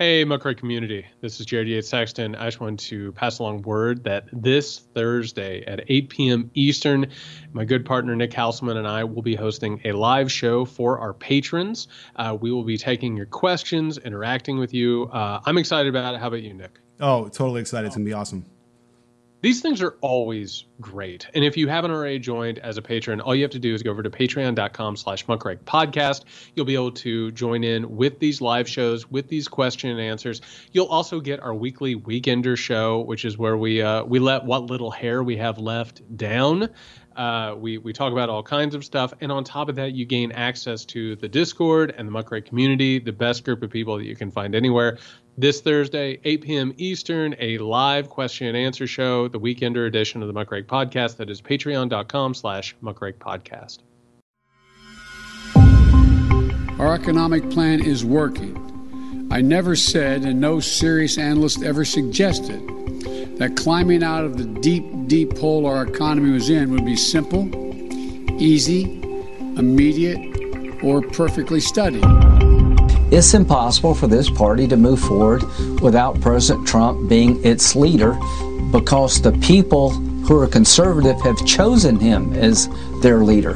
Hey, Muckrake community. This is Jared Yates Sexton. I just wanted to pass along word that this Thursday at 8 p.m. Eastern, my good partner Nick Hauselman and I will be hosting a live show for our patrons. Uh, we will be taking your questions, interacting with you. Uh, I'm excited about it. How about you, Nick? Oh, totally excited. It's going to be awesome these things are always great. And if you haven't already joined as a patron, all you have to do is go over to patreon.com slash muckrake podcast. You'll be able to join in with these live shows, with these question and answers. You'll also get our weekly weekender show, which is where we uh, we let what little hair we have left down. Uh, we we talk about all kinds of stuff, and on top of that, you gain access to the Discord and the Muckrake community, the best group of people that you can find anywhere this Thursday, 8 p.m. Eastern, a live question and answer show, the weekender edition of the Muckrake Podcast. That is patreon.com slash Muckrake Podcast. Our economic plan is working. I never said, and no serious analyst ever suggested, that climbing out of the deep, deep hole our economy was in would be simple, easy, immediate, or perfectly studied. It's impossible for this party to move forward without President Trump being its leader because the people who are conservative have chosen him as their leader.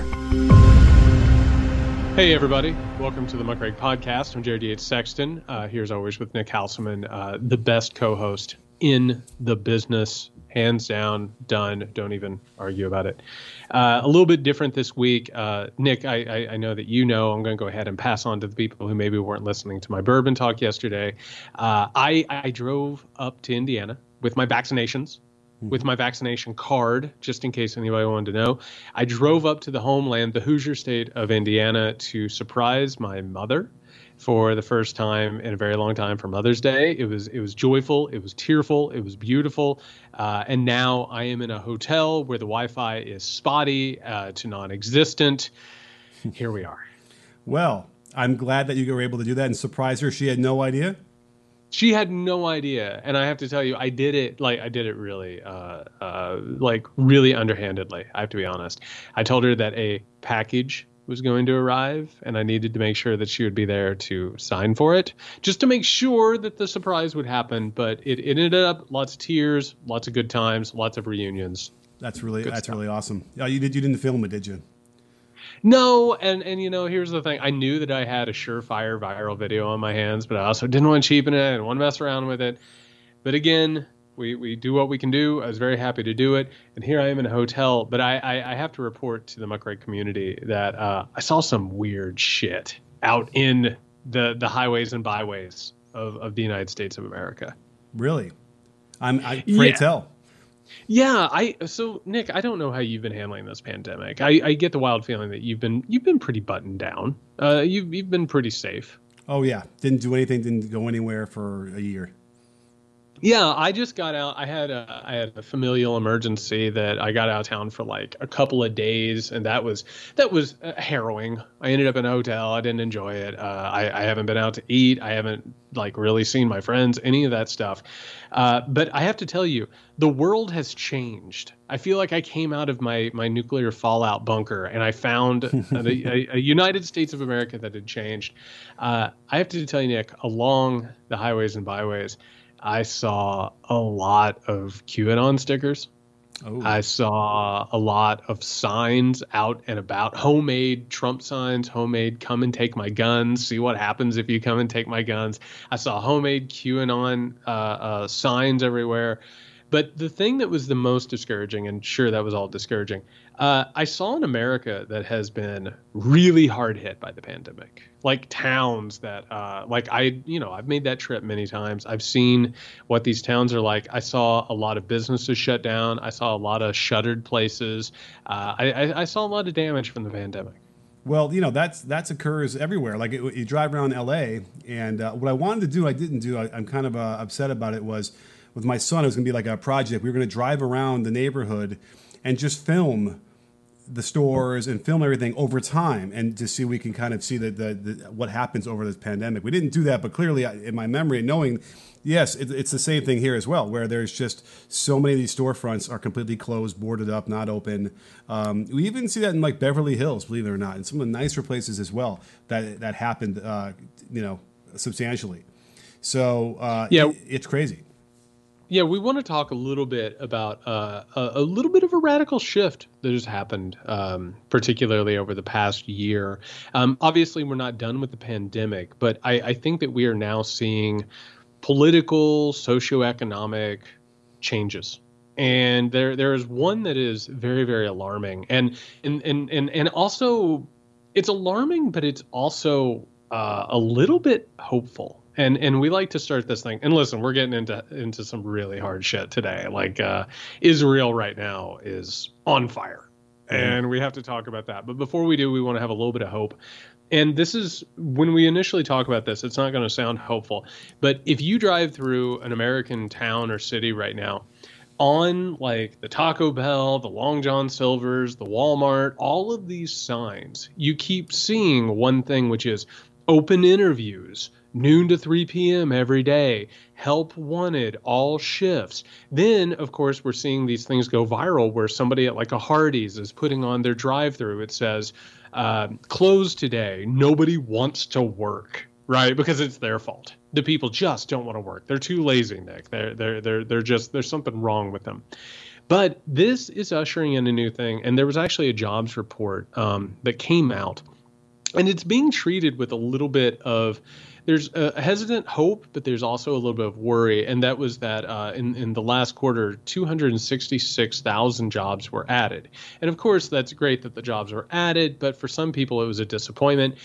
Hey, everybody. Welcome to the Muckrake Podcast. I'm Jared Yates Sexton. Uh, here's always with Nick Hauselman, uh, the best co host in the business hands down, done. Don't even argue about it. Uh, a little bit different this week. Uh, Nick, I, I, I, know that you know. I'm going to go ahead and pass on to the people who maybe weren't listening to my bourbon talk yesterday. Uh, I, I drove up to Indiana with my vaccinations. Hmm. With my vaccination card, just in case anybody wanted to know, I drove up to the homeland, the Hoosier state of Indiana, to surprise my mother for the first time in a very long time for Mother's Day. It was it was joyful, it was tearful, it was beautiful, uh, and now I am in a hotel where the Wi-Fi is spotty uh, to non-existent. Here we are. Well, I'm glad that you were able to do that and surprise her. She had no idea. She had no idea, and I have to tell you, I did it like I did it really, uh, uh like really underhandedly. I have to be honest. I told her that a package was going to arrive, and I needed to make sure that she would be there to sign for it, just to make sure that the surprise would happen. But it, it ended up lots of tears, lots of good times, lots of reunions. That's really good that's stuff. really awesome. Yeah, you did you didn't film it, did you? No, and and you know, here's the thing. I knew that I had a surefire viral video on my hands, but I also didn't want to cheapen it. I didn't want to mess around with it. But again, we, we do what we can do. I was very happy to do it. And here I am in a hotel. But I, I, I have to report to the Muckrake community that uh, I saw some weird shit out in the, the highways and byways of, of the United States of America. Really? I'm, I'm afraid yeah. to tell. Yeah, I so Nick, I don't know how you've been handling this pandemic. I, I get the wild feeling that you've been you've been pretty buttoned down. Uh, you've you've been pretty safe. Oh yeah, didn't do anything, didn't go anywhere for a year. Yeah, I just got out. I had a I had a familial emergency that I got out of town for like a couple of days, and that was that was uh, harrowing. I ended up in a hotel. I didn't enjoy it. Uh, I, I haven't been out to eat. I haven't like really seen my friends. Any of that stuff. Uh, but I have to tell you, the world has changed. I feel like I came out of my my nuclear fallout bunker and I found a, a, a, United States of America that had changed. Uh, I have to tell you, Nick, along the highways and byways I saw a lot of QAnon stickers. Oh. I saw a lot of signs out and about, homemade Trump signs, homemade "Come and take my guns." See what happens if you come and take my guns. I saw homemade QAnon uh, uh, signs everywhere. But the thing that was the most discouraging, and sure, that was all discouraging, uh, I saw in America that has been really hard hit by the pandemic. Like towns that, uh, like I, you know, I've made that trip many times. I've seen what these towns are like. I saw a lot of businesses shut down. I saw a lot of shuttered places. Uh, I, I, I saw a lot of damage from the pandemic. Well, you know that's that's occurs everywhere. Like it, you drive around L.A. and uh, what I wanted to do, I didn't do. I, am kind of uh, upset about it. Was with my son, it was going to be like a project. We were going to drive around the neighborhood and just film the stores and film everything over time and to see we can kind of see the, the, the, what happens over this pandemic. We didn't do that, but clearly in my memory, knowing, yes, it, it's the same thing here as well, where there's just so many of these storefronts are completely closed, boarded up, not open. Um, we even see that in like Beverly Hills, believe it or not, and some of the nicer places as well that that happened, uh, you know, substantially. So uh, yeah, it, it's crazy. Yeah, we want to talk a little bit about uh, a, a, little bit of a radical shift that has happened, um, particularly over the past year. Um, obviously, we're not done with the pandemic, but I, I think that we are now seeing political, socioeconomic changes. And there there is one that is very very alarming. And and and and, and also it's alarming but it's also uh, a little bit hopeful and and we like to start this thing. And listen we're getting into into some really hard shit today. Like uh, israel right now is on fire. Mm-hmm. and we have to talk about that. But before we do we want to have a little bit of hope. And this is when we initially talk about this it's not going to sound hopeful. But if you drive through an american town or city right now on like the Taco Bell, the Long John Silver's, the Walmart, all of these signs, you keep seeing one thing, which is open interviews, noon to 3 p.m. every day, help wanted, all shifts. Then, of course, we're seeing these things go viral where somebody at like a Hardee's is putting on their drive through, it says, uh, closed today, nobody wants to work right? Because it's their fault. The people just don't want to work. They're too lazy, Nick. They're they're they're they're just there's something wrong with them. But this is ushering in a new thing, and there was actually a jobs report um, that came out, and it's being treated with a little bit of there's a hesitant hope, but there's also a little bit of worry, and that was that uh, in in the last quarter, 266,000 jobs were added, and of course that's great that the jobs were added, but for some people it was a disappointment.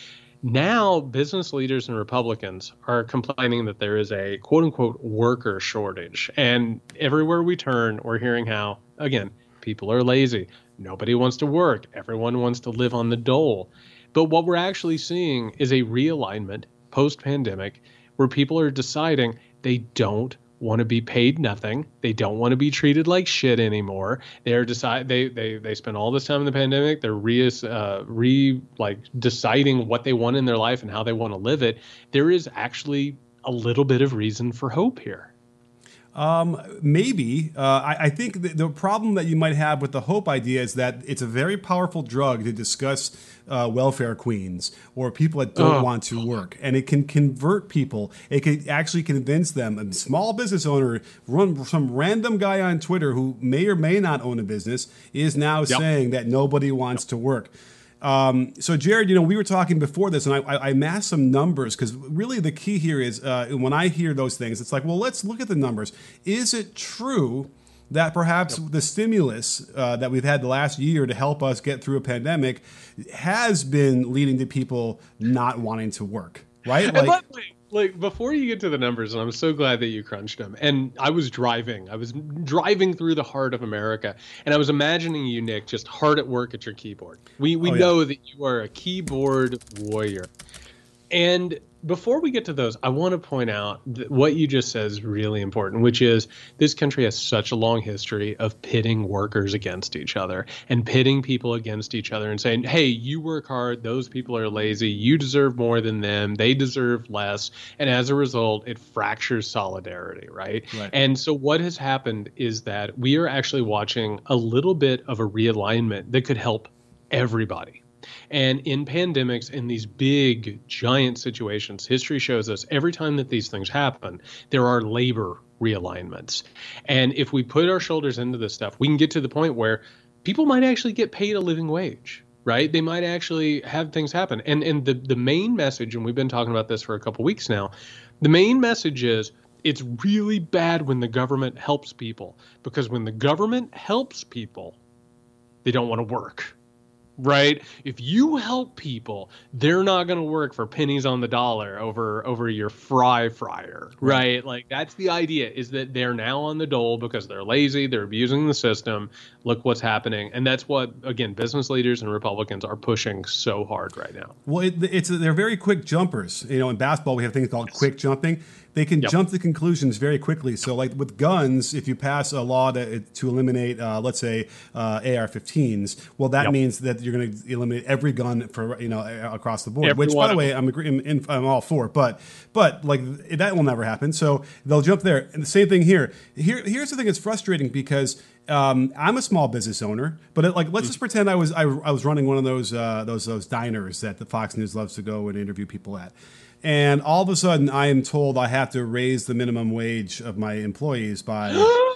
Now, business leaders and Republicans are complaining that there is a quote unquote worker shortage. And everywhere we turn, we're hearing how, again, people are lazy. Nobody wants to work. Everyone wants to live on the dole. But what we're actually seeing is a realignment post pandemic where people are deciding they don't want to be paid nothing. They don't want to be treated like shit anymore. They're decide they they they spend all this time in the pandemic. They're re uh, re like deciding what they want in their life and how they want to live it. There is actually a little bit of reason for hope here. Um, maybe. Uh, I, I, think the, the, problem that you might have with the hope idea is that it's a very powerful drug to discuss uh, welfare queens or people that don't oh. want to work, and it can convert people. It can actually convince them. A small business owner, run some random guy on Twitter who may or may not own a business, is now yep. saying that nobody wants yep. to work. Um, so, Jared, you know, we were talking before this, and I, I, I massed some numbers because really the key here is uh, when I hear those things, it's like, well, let's look at the numbers. Is it true that perhaps yep. the stimulus uh, that we've had the last year to help us get through a pandemic has been leading to people not wanting to work? Right? Like, like before you get to the numbers and i'm so glad that you crunched them and i was driving. I was driving through the heart of america and i was imagining you nick just hard at work at your keyboard. We we oh, yeah. know that you are a keyboard warrior. And before we get to those, I want to point out that what you just said is really important, which is this country has such a long history of pitting workers against each other and pitting people against each other and saying, hey, you work hard, those people are lazy, you deserve more than them, they deserve less. And as a result, it fractures solidarity, right? right. And so what has happened is that we are actually watching a little bit of a realignment that could help everybody and in pandemics, in these big, giant situations, history shows us every time that these things happen, there are labor realignments. And if we put our shoulders into this stuff, we can get to the point where people might actually get paid a living wage right? They might actually have things happen. And and the the main message and we've been talking about this for a couple weeks now the main message is it's really bad when the government helps people because when the government helps people they don't want to work right? If you help people, they're not going to work for pennies on the dollar over over your fry fryer, right? Like that's the idea is that they're now on the dole because they're lazy, they're abusing the system. Look what's happening, and that's what again business leaders and Republicans are pushing so hard right now. Well, it, it's they're very quick jumpers. You know, in basketball we have things called quick jumping they can yep. jump to conclusions very quickly. So, like with guns, if you pass a law to, to eliminate, uh, let's say, uh, AR-15s, well, that yep. means that you're going to eliminate every gun for you know across the board. Every which, by the way, I'm, I'm, I'm all for. But but like that will never happen. So they'll jump there. And the same thing here. Here here's the thing that's frustrating because. Um, I'm a small business owner, but it, like let's mm. just pretend I was I, I was running one of those uh, those those diners that the Fox News loves to go and interview people at and all of a sudden I am told I have to raise the minimum wage of my employees by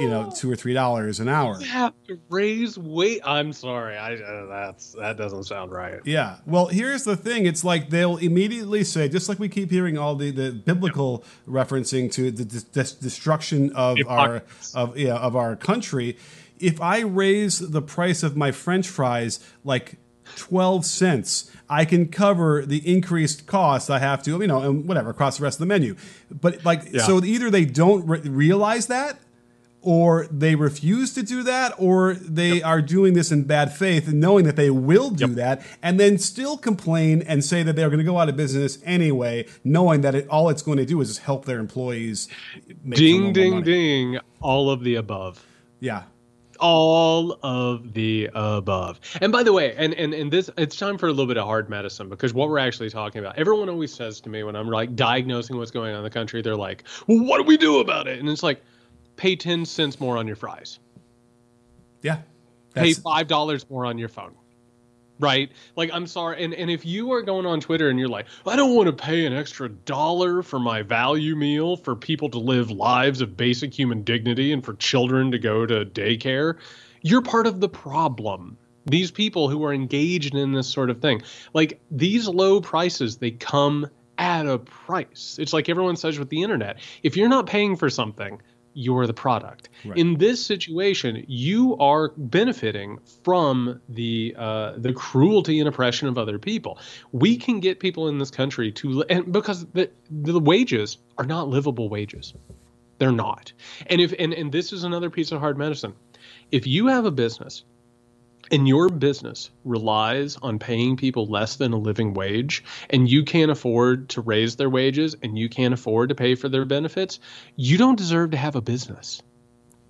you know two or three dollars an hour. You have to raise weight. I'm sorry, I uh, that's that doesn't sound right. Yeah. Well, here's the thing. It's like they'll immediately say, just like we keep hearing all the, the biblical referencing to the destruction of our of yeah of our country. If I raise the price of my French fries like twelve cents, I can cover the increased cost I have to, you know, and whatever across the rest of the menu. But like, yeah. so either they don't re- realize that or they refuse to do that, or they yep. are doing this in bad faith, knowing that they will do yep. that, and then still complain and say that they're going to go out of business anyway, knowing that it, all it's going to do is just help their employees. ding, ding, ding! All of the above. Yeah. All of the above. And by the way, and, and and this it's time for a little bit of hard medicine because what we're actually talking about. Everyone always says to me when I'm like diagnosing what's going on in the country, they're like, "Well, what do we do about it?" And it's like pay 10 cents more on your fries. Yeah. Pay $5 more on your phone. Right? Like, I'm sorry. And, and if you are going on Twitter and you're like, I don't want to pay an extra dollar for my value meal for people to live lives of basic human dignity and for children to go to daycare, you're part of the problem these people who are engaged in this sort of thing like these low prices they come at a price it's like everyone says with the internet if you're not paying for something you're the product. Right. In this situation, you are benefiting from the uh, the cruelty and oppression of other people. We can get people in this country to and because the the wages are not livable wages. They're not. And if and, and this is another piece of hard medicine. If you have a business and your business relies on paying people less than a living wage and you can't afford to raise their wages and you can't afford to pay for their benefits, you don't deserve to have a business.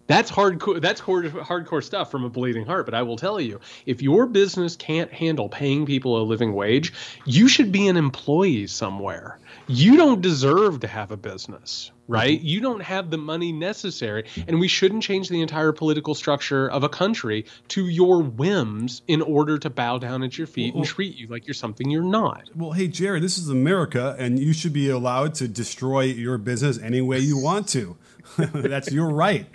That's hardcore. That's hard, hardcore stuff from a bleeding heart. But I will tell you, if your business can't handle paying people a living wage, you should be an employee somewhere. You don't deserve to have a business, right? Mm-hmm. You don't have the money necessary, and we shouldn't change the entire political structure of a country to your whims in order to bow down at your feet well, and treat you like you're something you're not. Well, hey, Jared, this is America, and you should be allowed to destroy your business any way you want to. That's your right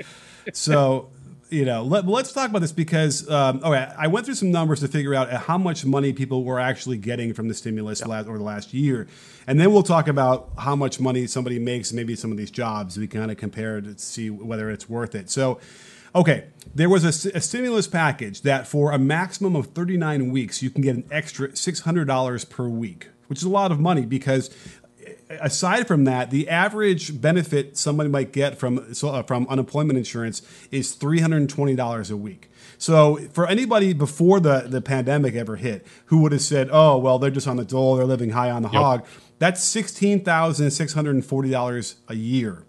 so you know, let, us talk about this because um, okay, I went through some numbers to figure out how much money people were actually getting from the stimulus last, over the last year, and then we'll talk about how much money somebody makes, maybe some of these jobs. We kind of compare to see whether it's worth it. So, okay, there was a, a stimulus package that for a maximum of 39 weeks, you can get an extra $600 per week, which is a lot of money because aside from that, the average benefit somebody might get from uh, from unemployment insurance is three hundred and twenty dollars a week. So for anybody before the the pandemic ever hit, who would have said, "Oh, well, they're just on the dole, they're living high on the yep. hog," that's sixteen thousand six hundred and forty dollars a year.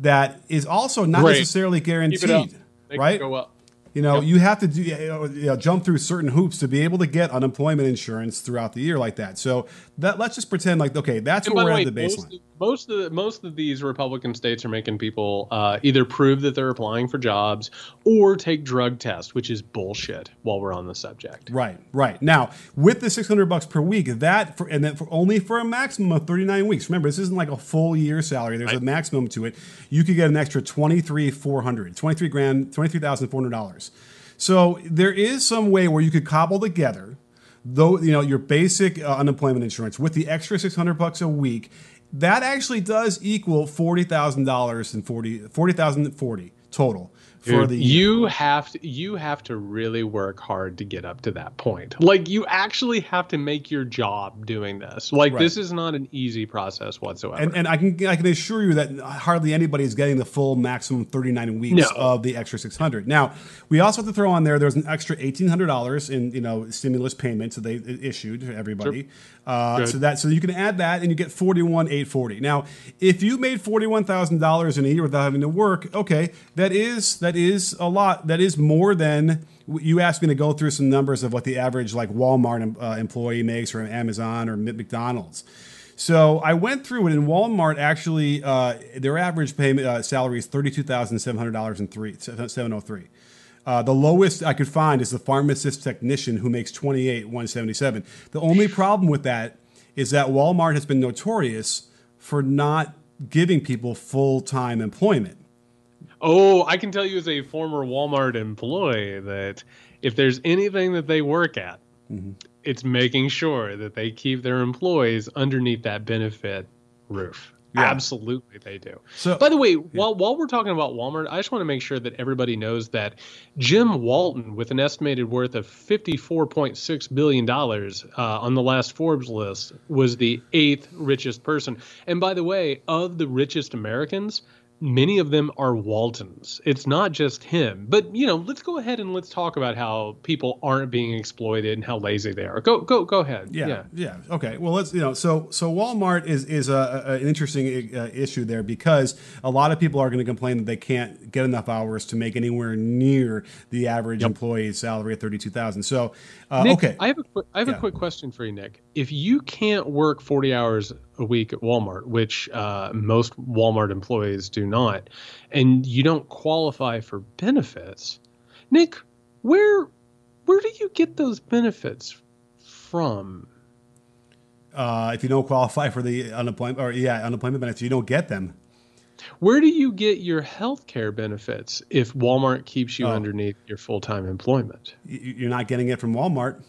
That is also not Great. necessarily guaranteed, right? Go up. You know, yep. you have to do you know, jump through certain hoops to be able to get unemployment insurance throughout the year like that. So that let's just pretend like okay, that's and where we're way, at the baseline most of the, most of these Republican states are making people uh, either prove that they're applying for jobs or take drug tests, which is bullshit. While we're on the subject, right, right. Now with the six hundred bucks per week, that for, and then for only for a maximum of thirty nine weeks. Remember, this isn't like a full year salary. There's right. a maximum to it. You could get an extra twenty three four hundred, twenty three grand, twenty three thousand four hundred dollars. So there is some way where you could cobble together though you know your basic uh, unemployment insurance with the extra 600 bucks a week that actually does equal forty thousand dollars and forty forty thousand forty total for the you have to you have to really work hard to get up to that point like you actually have to make your job doing this like right. this is not an easy process whatsoever and, and i can i can assure you that hardly anybody is getting the full maximum 39 weeks no. of the extra 600 now we also have to throw on there there's an extra $1800 in you know stimulus payments that they issued to everybody sure. Uh, so that so you can add that and you get forty one eight forty. Now, if you made $41,000 in a year without having to work, okay, that is that is a lot. That is more than you asked me to go through some numbers of what the average like Walmart uh, employee makes or Amazon or McDonald's. So I went through it, and Walmart actually uh, their average payment uh, salary is thirty two thousand seven hundred dollars and three seven oh three. Uh, the lowest I could find is the pharmacist technician who makes twenty eight one seventy seven. The only problem with that is that Walmart has been notorious for not giving people full time employment. Oh, I can tell you as a former Walmart employee that if there's anything that they work at, mm-hmm. it's making sure that they keep their employees underneath that benefit roof. Yeah. Absolutely, they do. So, by the way, yeah. while while we're talking about Walmart, I just want to make sure that everybody knows that Jim Walton, with an estimated worth of fifty-four point six billion dollars uh, on the last Forbes list, was the eighth richest person. And by the way, of the richest Americans, many of them are Waltons. It's not just him. But, you know, let's go ahead and let's talk about how people aren't being exploited and how lazy they are. Go go go ahead. Yeah. Yeah. yeah. Okay. Well, let's, you know, so so Walmart is is a, a an interesting uh, issue there because a lot of people are going to complain that they can't get enough hours to make anywhere near the average yep. employee's salary at 32,000. So, uh, Nick, okay. I have a quick, I have yeah. a quick question for you, Nick. If you can't work 40 hours a week at Walmart, which uh, most Walmart employees do not, and you don't qualify for benefits, Nick, where where do you get those benefits from? Uh, if you don't qualify for the unemployment or yeah unemployment benefits, you don't get them. Where do you get your health care benefits if Walmart keeps you oh. underneath your full time employment? You're not getting it from Walmart.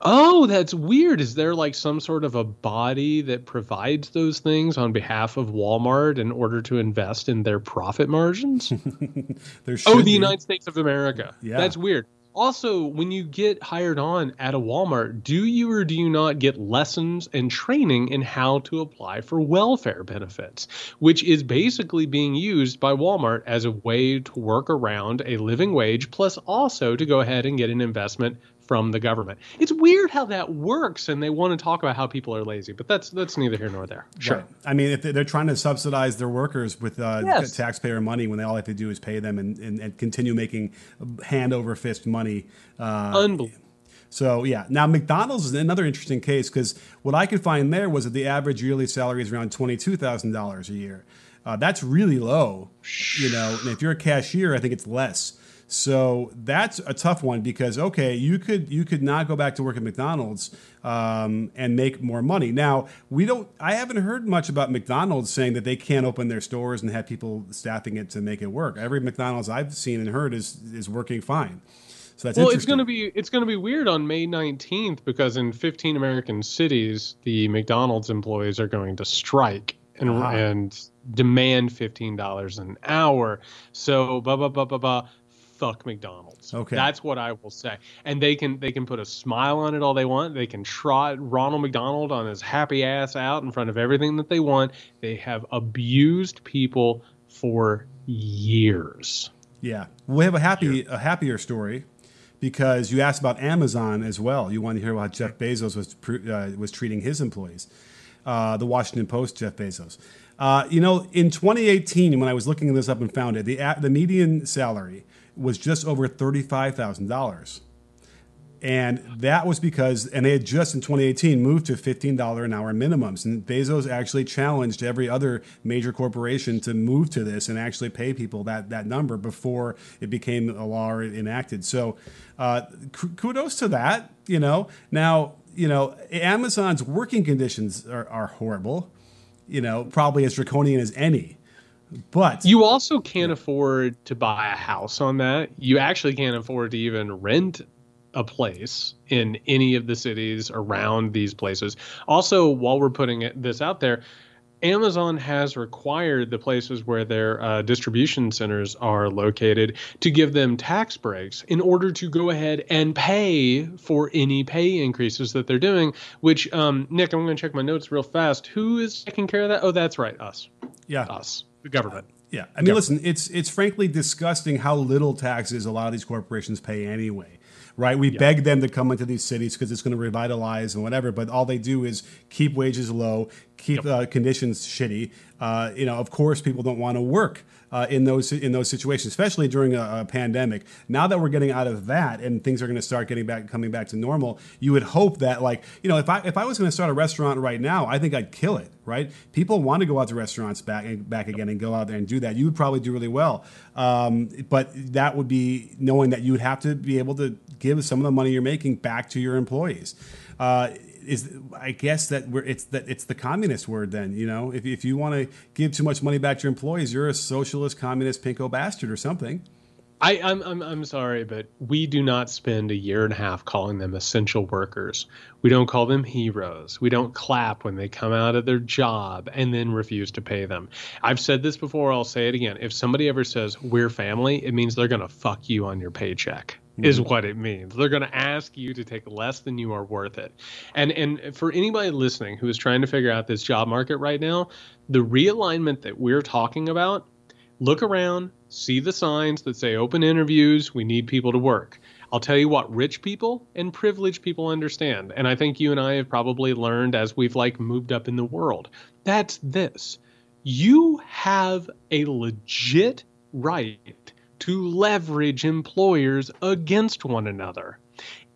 Oh, that's weird. Is there like some sort of a body that provides those things on behalf of Walmart in order to invest in their profit margins? oh, the be. United States of America. Yeah. That's weird. Also, when you get hired on at a Walmart, do you or do you not get lessons and training in how to apply for welfare benefits, which is basically being used by Walmart as a way to work around a living wage, plus also to go ahead and get an investment from the government. It's weird how that works, and they want to talk about how people are lazy, but that's that's neither here nor there. Sure. Right. I mean, if they're trying to subsidize their workers with uh, yes. taxpayer money when they all have to do is pay them and, and, and continue making hand over fist money. Uh, Unbelievable. So yeah, now McDonald's is another interesting case because what I could find there was that the average yearly salary is around twenty two thousand dollars a year. Uh, that's really low, you know. And if you're a cashier, I think it's less. So that's a tough one because okay, you could you could not go back to work at McDonald's um, and make more money. Now we don't. I haven't heard much about McDonald's saying that they can't open their stores and have people staffing it to make it work. Every McDonald's I've seen and heard is is working fine. So that's well, it's going to be it's going to be weird on May 19th because in 15 American cities, the McDonald's employees are going to strike and uh-huh. and demand fifteen dollars an hour. So blah blah blah blah blah fuck McDonald's. Okay, that's what I will say. And they can they can put a smile on it all they want. They can trot Ronald McDonald on his happy ass out in front of everything that they want. They have abused people for years. Yeah, we have a happy a happier story because you asked about Amazon as well. You want to hear how Jeff Bezos was uh, was treating his employees. Uh, the Washington Post, Jeff Bezos. Uh, you know, in 2018, when I was looking this up and found it, the the median salary was just over $35,000. And that was because, and they had just in 2018 moved to $15 an hour minimums. And Bezos actually challenged every other major corporation to move to this and actually pay people that, that number before it became a law enacted. So uh, kudos to that, you know. Now, you know, Amazon's working conditions are, are horrible, you know, probably as draconian as any. But you also can't afford to buy a house on that. You actually can't afford to even rent a place in any of the cities around these places. Also, while we're putting it, this out there, Amazon has required the places where their uh, distribution centers are located to give them tax breaks in order to go ahead and pay for any pay increases that they're doing. Which, um, Nick, I'm going to check my notes real fast. Who is taking care of that? Oh, that's right, us. Yeah, us the government. Yeah, I mean, listen, it's it's frankly disgusting how little taxes a lot of these corporations pay anyway. Right? We yeah. beg them to come into these cities because it's going to revitalize and whatever, but all they do is keep wages low, keep yep. uh, conditions shitty. Uh, you know, of course, people don't want to work uh, in those in those situations, especially during a, a, pandemic. Now that we're getting out of that and things are going to start getting back coming back to normal, you would hope that like you know if I if I was going to start a restaurant right now, I think I'd kill it. Right? People want to go out to restaurants back and back again and go out there and do that. You would probably do really well, um, but that would be knowing that you would have to be able to give some of the money you're making back to your employees. Uh, is I guess that we're it's that it's the communist word then you know if if you want to give too much money back to your employees you're a socialist communist pinko bastard or something. I, I'm, I'm I'm sorry, but we do not spend a year and a half calling them essential workers. We don't call them heroes. We don't clap when they come out of their job and then refuse to pay them. I've said this before. I'll say it again. If somebody ever says we're family, it means they're gonna fuck you on your paycheck. Mm-hmm. Is what it means. They're going to ask you to take less than you are worth it. And and for anybody listening who is trying to figure out this job market right now, the realignment that we're talking about look around, see the signs that say open interviews, we need people to work. I'll tell you what rich people and privileged people understand. And I think you and I have probably learned as we've like moved up in the world. That's this. You have a legit right to leverage employers against one another.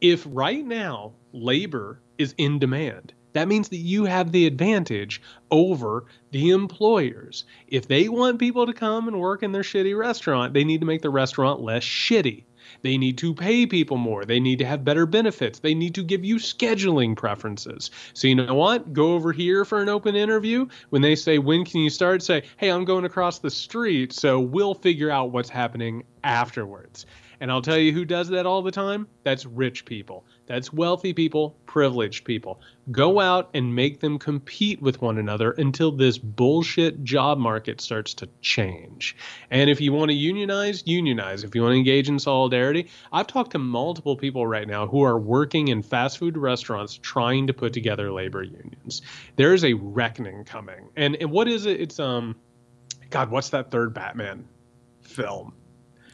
If right now labor is in demand, that means that you have the advantage over the employers. If they want people to come and work in their shitty restaurant, they need to make the restaurant less shitty. They need to pay people more. They need to have better benefits. They need to give you scheduling preferences. So, you know what? Go over here for an open interview. When they say, When can you start? Say, Hey, I'm going across the street. So, we'll figure out what's happening afterwards. And I'll tell you who does that all the time? That's rich people. That's wealthy people, privileged people. Go out and make them compete with one another until this bullshit job market starts to change. And if you want to unionize, unionize. If you want to engage in solidarity, I've talked to multiple people right now who are working in fast food restaurants trying to put together labor unions. There is a reckoning coming. And, and what is it? It's um God, what's that third Batman film?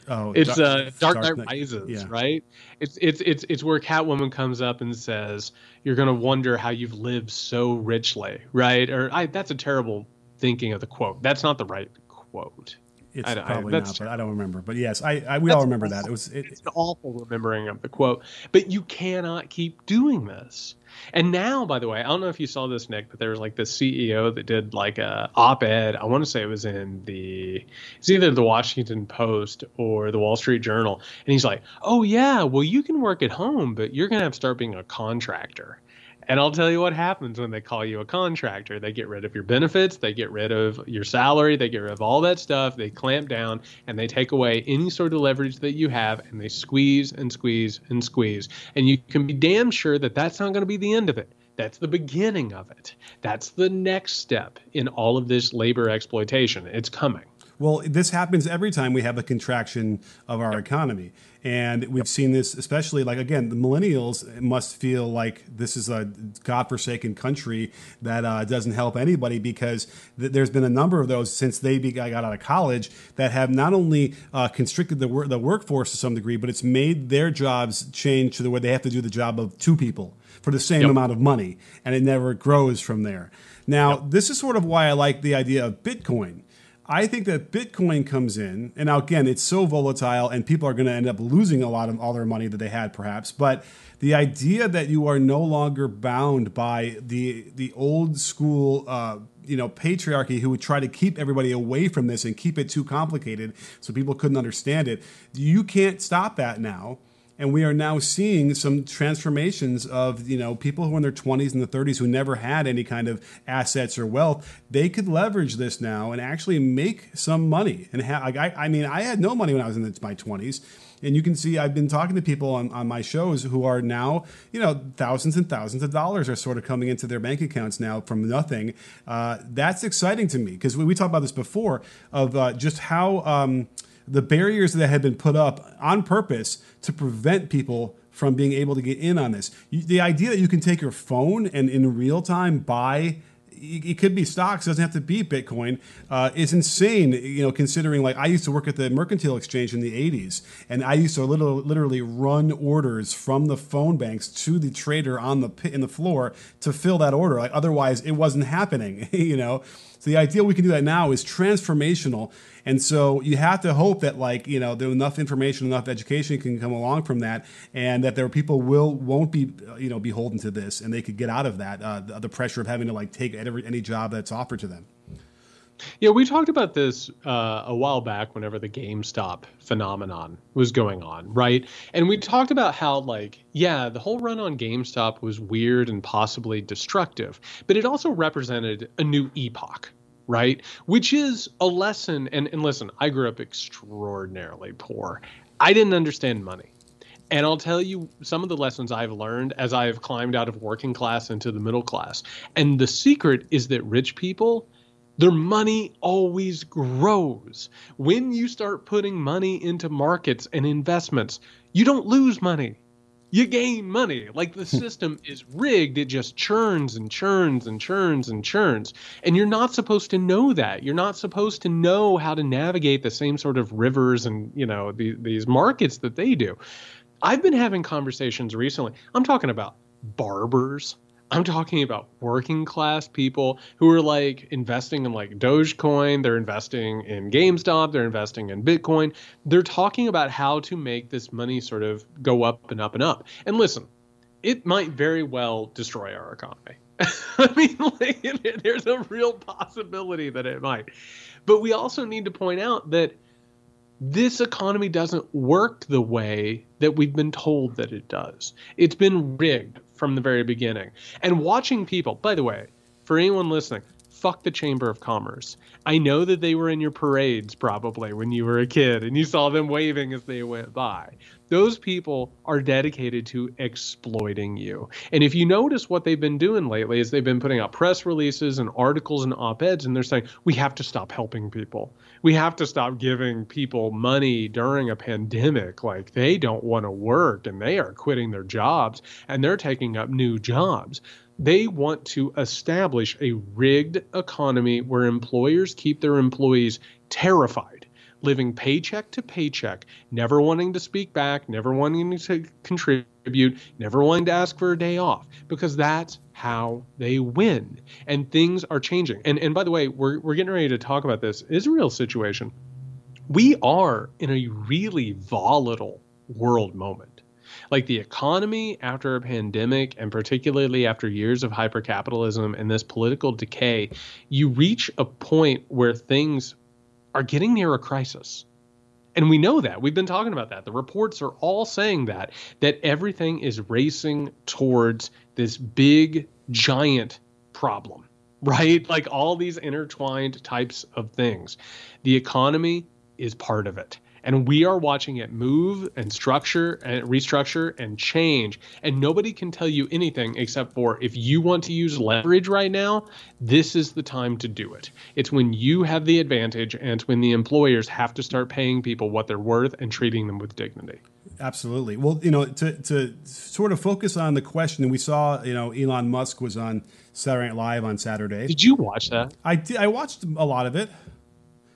Oh, it's Dark, uh, Dark Knight Rises, yeah. right? It's it's it's it's where Catwoman comes up and says, "You're gonna wonder how you've lived so richly," right? Or I, that's a terrible thinking of the quote. That's not the right quote. It's probably not, but I don't remember. But yes, I, I we all remember awful. that. It was it, it's an awful remembering of the quote. But you cannot keep doing this. And now, by the way, I don't know if you saw this, Nick, but there was like the CEO that did like a op-ed. I want to say it was in the it's either the Washington Post or the Wall Street Journal, and he's like, "Oh yeah, well you can work at home, but you're gonna have to start being a contractor." And I'll tell you what happens when they call you a contractor. They get rid of your benefits, they get rid of your salary, they get rid of all that stuff, they clamp down, and they take away any sort of leverage that you have, and they squeeze and squeeze and squeeze. And you can be damn sure that that's not going to be the end of it. That's the beginning of it. That's the next step in all of this labor exploitation. It's coming. Well, this happens every time we have a contraction of our yep. economy. And we've yep. seen this, especially like, again, the millennials must feel like this is a godforsaken country that uh, doesn't help anybody because th- there's been a number of those since they be- got out of college that have not only uh, constricted the, wor- the workforce to some degree, but it's made their jobs change to the way they have to do the job of two people for the same yep. amount of money. And it never grows from there. Now, this is sort of why I like the idea of Bitcoin I think that Bitcoin comes in, and now again, it's so volatile, and people are going to end up losing a lot of all their money that they had, perhaps. But the idea that you are no longer bound by the the old school, uh, you know, patriarchy who would try to keep everybody away from this and keep it too complicated so people couldn't understand it, you can't stop that now and we are now seeing some transformations of you know people who are in their 20s and the 30s who never had any kind of assets or wealth they could leverage this now and actually make some money and ha- I, I mean i had no money when i was in my 20s and you can see i've been talking to people on, on my shows who are now you know thousands and thousands of dollars are sort of coming into their bank accounts now from nothing. Uh, that's exciting to me because we, we, talked about this before of uh, just how um, the barriers that had been put up on purpose to prevent people from being able to get in on this. The idea that you can take your phone and in real time buy it could be stocks doesn't have to be bitcoin uh, is insane you know considering like i used to work at the mercantile exchange in the 80s and i used to little, literally run orders from the phone banks to the trader on the pit in the floor to fill that order like otherwise it wasn't happening you know so the idea we can do that now is transformational and so you have to hope that like you know there enough information, enough education can come along from that, and that there are people will won't be you know beholden to this, and they could get out of that uh, the, the, pressure of having to like take every, any job that's offered to them. Yeah, we talked about this uh, a while back whenever the GameStop phenomenon was going on, right? And we talked about how, like, yeah, the whole run on GameStop was weird and possibly destructive, but it also represented a new epoch, right? Which is a lesson. And, and listen, I grew up extraordinarily poor. I didn't understand money. And I'll tell you some of the lessons I've learned as I've climbed out of working class into the middle class. And the secret is that rich people their money always grows. When you start putting money into markets and investments, you don't lose money. You gain money. Like the system is rigged, it just churns and churns and churns and churns. And you're not supposed to know that. You're not supposed to know how to navigate the same sort of rivers and, you know, the, these markets that they do. I've been having conversations recently. I'm talking about barbers, I'm talking about working class people who are like investing in like Dogecoin, they're investing in GameStop, they're investing in Bitcoin. They're talking about how to make this money sort of go up and up and up. And listen, it might very well destroy our economy. I mean, like, there's a real possibility that it might. But we also need to point out that this economy doesn't work the way that we've been told that it does. It's been rigged from the very beginning. And watching people, by the way, for anyone listening, fuck the Chamber of Commerce. I know that they were in your parades probably when you were a kid and you saw them waving as they went by. Those people are dedicated to exploiting you. And if you notice what they've been doing lately is they've been putting out press releases and articles and op-eds and they're saying we have to stop helping people. We have to stop giving people money during a pandemic like they don't want to work and they are quitting their jobs and they're taking up new jobs. They want to establish a rigged economy where employers keep their employees terrified, living paycheck to paycheck, never wanting to speak back, never wanting to contribute, never wanting to ask for a day off, because that's how they win. And things are changing. And and by the way, we're we're getting ready to talk about this Israel situation. We are in a really volatile world moment like the economy after a pandemic and particularly after years of hypercapitalism and this political decay you reach a point where things are getting near a crisis. And we know that. We've been talking about that. The reports are all saying that that everything is racing towards this big giant problem right? Like all these intertwined types of things. The economy is part of it and we are watching it move and structure and restructure and change. And nobody can tell you anything except for if you want to use leverage right now this is the time to do it. It's when you have the advantage and it's when the employers have to start paying people what they're worth and treating them with dignity. Absolutely. Well you know to, to sort of focus on the question we saw you know elon musk was on saturday night live on saturday. Did you watch that? I did i watched a lot of it.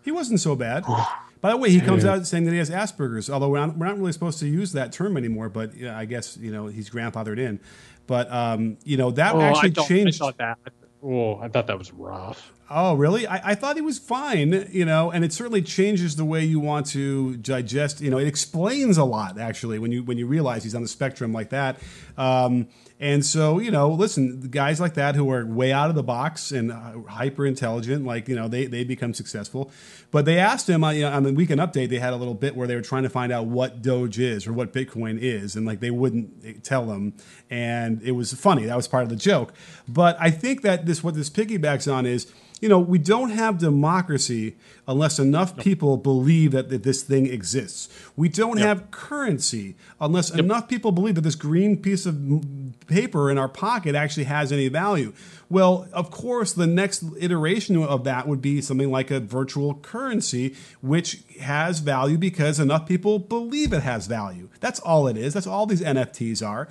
He wasn't so bad By the way, he comes out saying that he has Asperger's, although we're not, we're not really supposed to use that term anymore. But yeah, I guess you know he's grandfathered in. But um, you know that oh, actually I changed. I thought that. Oh, I thought that was rough. Oh, really? I, I, thought he was fine, you know, and it certainly changes the way you want to digest. You know, it explains a lot actually when you when you realize he's on the spectrum like that. Um, and so, you know, listen, guys like that who are way out of the box and uh, hyper intelligent, like you know, they they become successful. But they asked him uh, you know, on the weekend update. They had a little bit where they were trying to find out what Doge is or what Bitcoin is, and like they wouldn't eh, tell them. And it was funny. That was part of the joke. But I think that this what this piggybacks on is you know, we don't have democracy unless enough people believe that, that this thing exists. We don't yep. have currency unless yep. enough people believe that this green piece of paper in our pocket actually has any value. Well, of course, the next iteration of that would be something like a virtual currency, which has value because enough people believe it has value. That's all it is. That's all these NFTs are.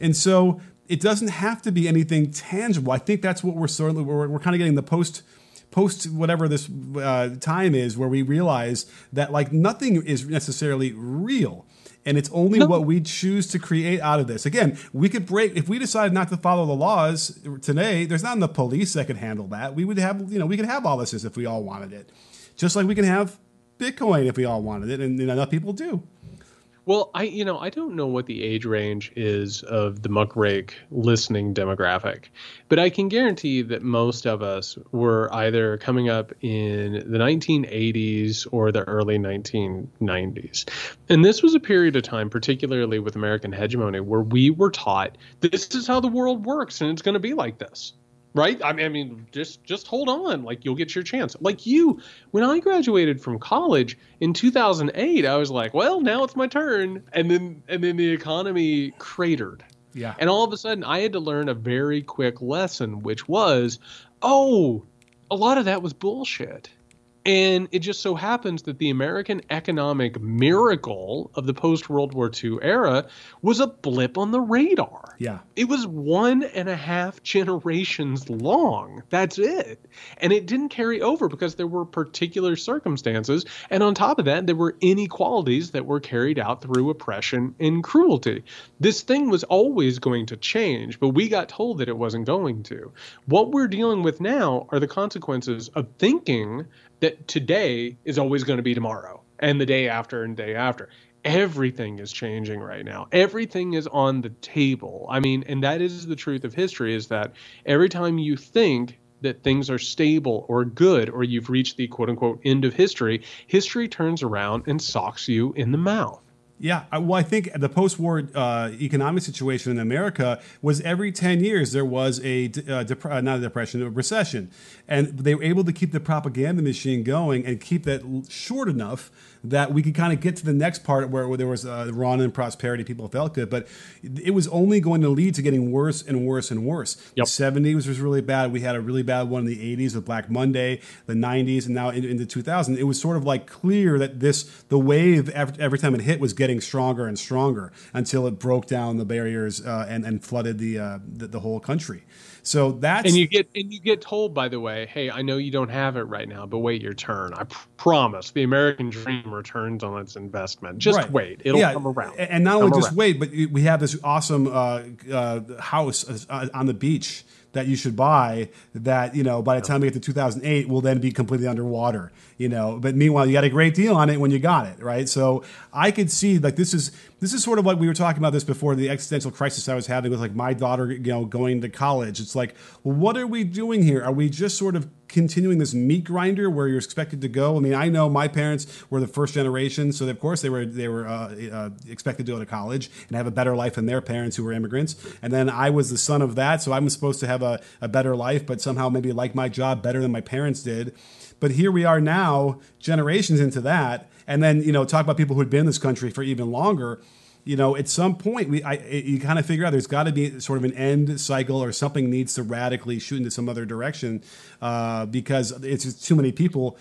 And so it doesn't have to be anything tangible. I think that's what we're certainly we're, we're kind of getting the post post whatever this uh, time is where we realize that like nothing is necessarily real and it's only no. what we choose to create out of this. Again, we could break if we decide not to follow the laws today. There's not enough police that could handle that. We would have, you know, we could have all this if we all wanted it, just like we can have Bitcoin if we all wanted it, and, and enough people do. Well, I you know I don't know what the age range is of the muckrake listening demographic, but I can guarantee that most of us were either coming up in the 1980s or the early 1990s, and this was a period of time, particularly with American hegemony, where we were taught this is how the world works and it's going to be like this right? I mean, I mean just just hold on. Like you'll get your chance. Like you when i graduated from college in 2008 i was like well now it's my turn. And then and then the economy cratered. Yeah. and all of a sudden i had to learn a very quick lesson which was oh a lot of that was bullshit and it just so happens that the American economic miracle of the post World War II era was a blip on the radar. Yeah. It was one and a half generations long. That's it. And it didn't carry over because there were particular circumstances. And on top of that, there were inequalities that were carried out through oppression and cruelty. This thing was always going to change, but we got told that it wasn't going to. What we're dealing with now are the consequences of thinking that today is always going to be tomorrow and the day after and day after. Everything is changing right now. Everything is on the table. I mean and that is the truth of history is that every time you think that things are stable or good or you've reached the quote unquote end of history history turns around and socks you in the mouth Yeah, well, I think the post-war uh, economic situation in America was every ten years there was a uh, dep- uh, not a depression, a recession, and they were able to keep the propaganda machine going and keep that l- short enough that we could kind of get to the next part where, where there was uh, run and prosperity, people felt good, but it was only going to lead to getting worse and worse and worse. Yep. The 70s was really bad. We had a really bad one in the 80s with Black Monday, the 90s, and now in, into 2000. It was sort of like clear that this the wave every, every time it hit was getting stronger and stronger until it broke down the barriers uh, and and flooded the, uh, the the whole country. So that's and you get and you get told by the way hey i know you don't have it right now but wait your turn i pr- promise the american dream returns on its investment just Right. wait it'll Yeah, come around And not only just around. wait, but we have this awesome uh, uh, house uh, on the beach that you should buy. That you know, by the time we get to 2008, will then be completely underwater. You know, but meanwhile, you got a great deal on it when you got it, right? So I could see like this is this is sort of like we were talking about this before the existential crisis I was having with like my daughter, you know, going to college. It's like, what are we doing here? Are we just sort of continuing this meat grinder where you're expected to go. I mean, I know my parents were the first generation, so of course they were they were uh, uh, expected to go to college and have a better life than their parents who were immigrants. And then I was the son of that, so I'm supposed to have a, a better life, but somehow maybe like my job better than my parents did. But here we are now, generations into that, and then you know talk about people who had been in this country for even longer you know, at some point, we I, you kind of figure out there's got to be sort of an end cycle or something needs to radically shoot into some other direction uh, because it's just too many people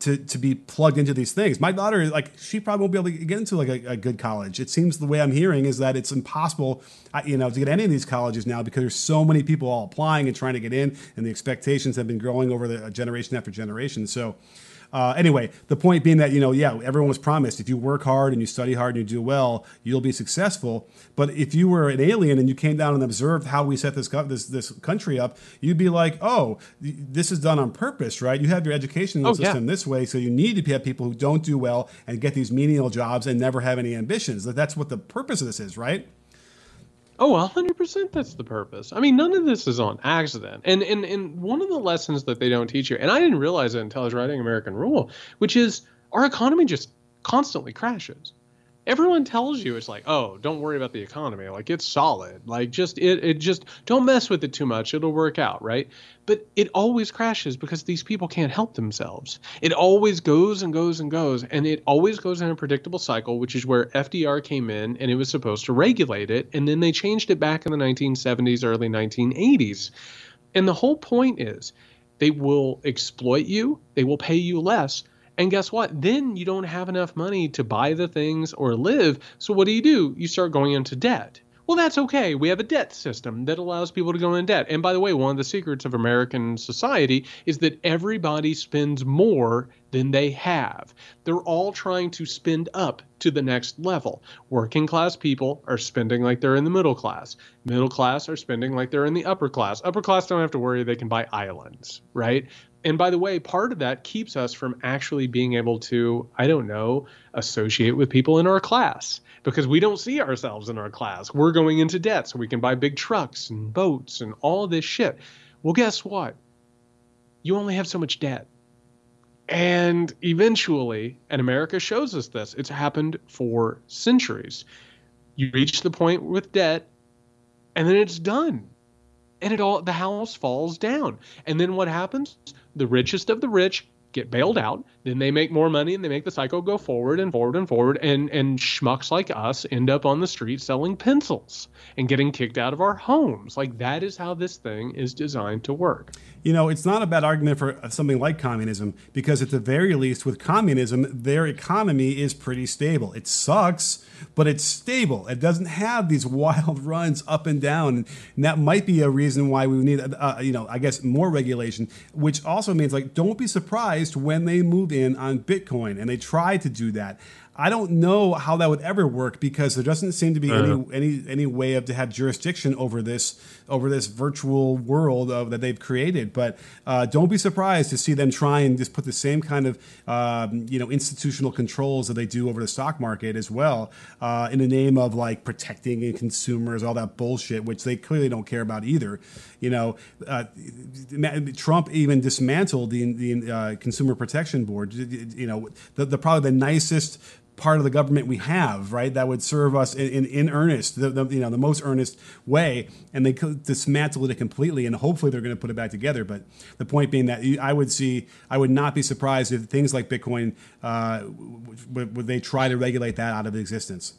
to, to be plugged into these things. My daughter, is like, she probably won't be able to get into like a, a good college. It seems the way I'm hearing is that it's impossible, you know, to get any of these colleges now because there's so many people all applying and trying to get in, and the expectations have been growing over the uh, generation after generation. So. Uh, anyway, the point being that you know, yeah, everyone was promised if you work hard and you study hard and you do well, you'll be successful. But if you were an alien and you came down and observed how we set this co- this this country up, you'd be like, oh, this is done on purpose, right? You have your education Oh, yeah. system this way, so you need to have people who don't do well and get these menial jobs and never have any ambitions. That's what the purpose of this is, right? Oh, 100% that's the purpose. I mean, none of this is on accident. And, and and one of the lessons that they don't teach you, and I didn't realize it until I was writing American Rule, which is our economy just constantly crashes. Everyone tells you it's like, oh, don't worry about the economy. Like it's solid. Like just it it just don't mess with it too much. It'll work out, right? But it always crashes because these people can't help themselves. It always goes and goes and goes, and it always goes in a predictable cycle, which is where FDR came in and it was supposed to regulate it, and then they changed it back in the 1970s, early 1980s. And the whole point is they will exploit you, they will pay you less. And guess what? Then you don't have enough money to buy the things or live. So what do you do? You start going into debt. Well, that's okay. We have a debt system that allows people to go in debt. And by the way, one of the secrets of American society is that everybody spends more than they have. They're all trying to spend up to the next level. Working class people are spending like they're in the middle class. Middle class are spending like they're in the upper class. Upper class don't have to worry, they can buy islands, right? And by the way, part of that keeps us from actually being able to, I don't know, associate with people in our class because we don't see ourselves in our class. We're going into debt so we can buy big trucks and boats and all this shit. Well, guess what? You only have so much debt. And eventually, and America shows us this, it's happened for centuries. You reach the point with debt, and then it's done. And it all the house falls down. And then what happens? The richest of the rich get bailed out. Then they make more money and they make the cycle go forward and forward and forward. And, and schmucks like us end up on the street selling pencils and getting kicked out of our homes. Like that is how this thing is designed to work. You know, it's not a bad argument for uh, something like communism because, at the very least, with communism, their economy is pretty stable. It sucks, but it's stable. It doesn't have these wild runs up and down. And that might be a reason why we need, uh, you know, I guess more regulation, which also means like don't be surprised when they move in on Bitcoin and they try to do that. I don't know how that would ever work because there doesn't seem to be uh-huh. any any any way of to have jurisdiction over this over this virtual world of, that they've created. But uh, don't be surprised to see them try and just put the same kind of um, you know institutional controls that they do over the stock market as well uh, in the name of like protecting consumers, all that bullshit, which they clearly don't care about either. You know, uh, Trump even dismantled the the uh, Consumer Protection Board. You know, the, the probably the nicest part of the government we have, right? That would serve us in, in, in earnest, the, the, you know, the most earnest way, and they dismantled it completely, and hopefully they're going to put it back together. But the point being that I would see, I would not be surprised if things like Bitcoin, uh, would, would they try to regulate that out of existence.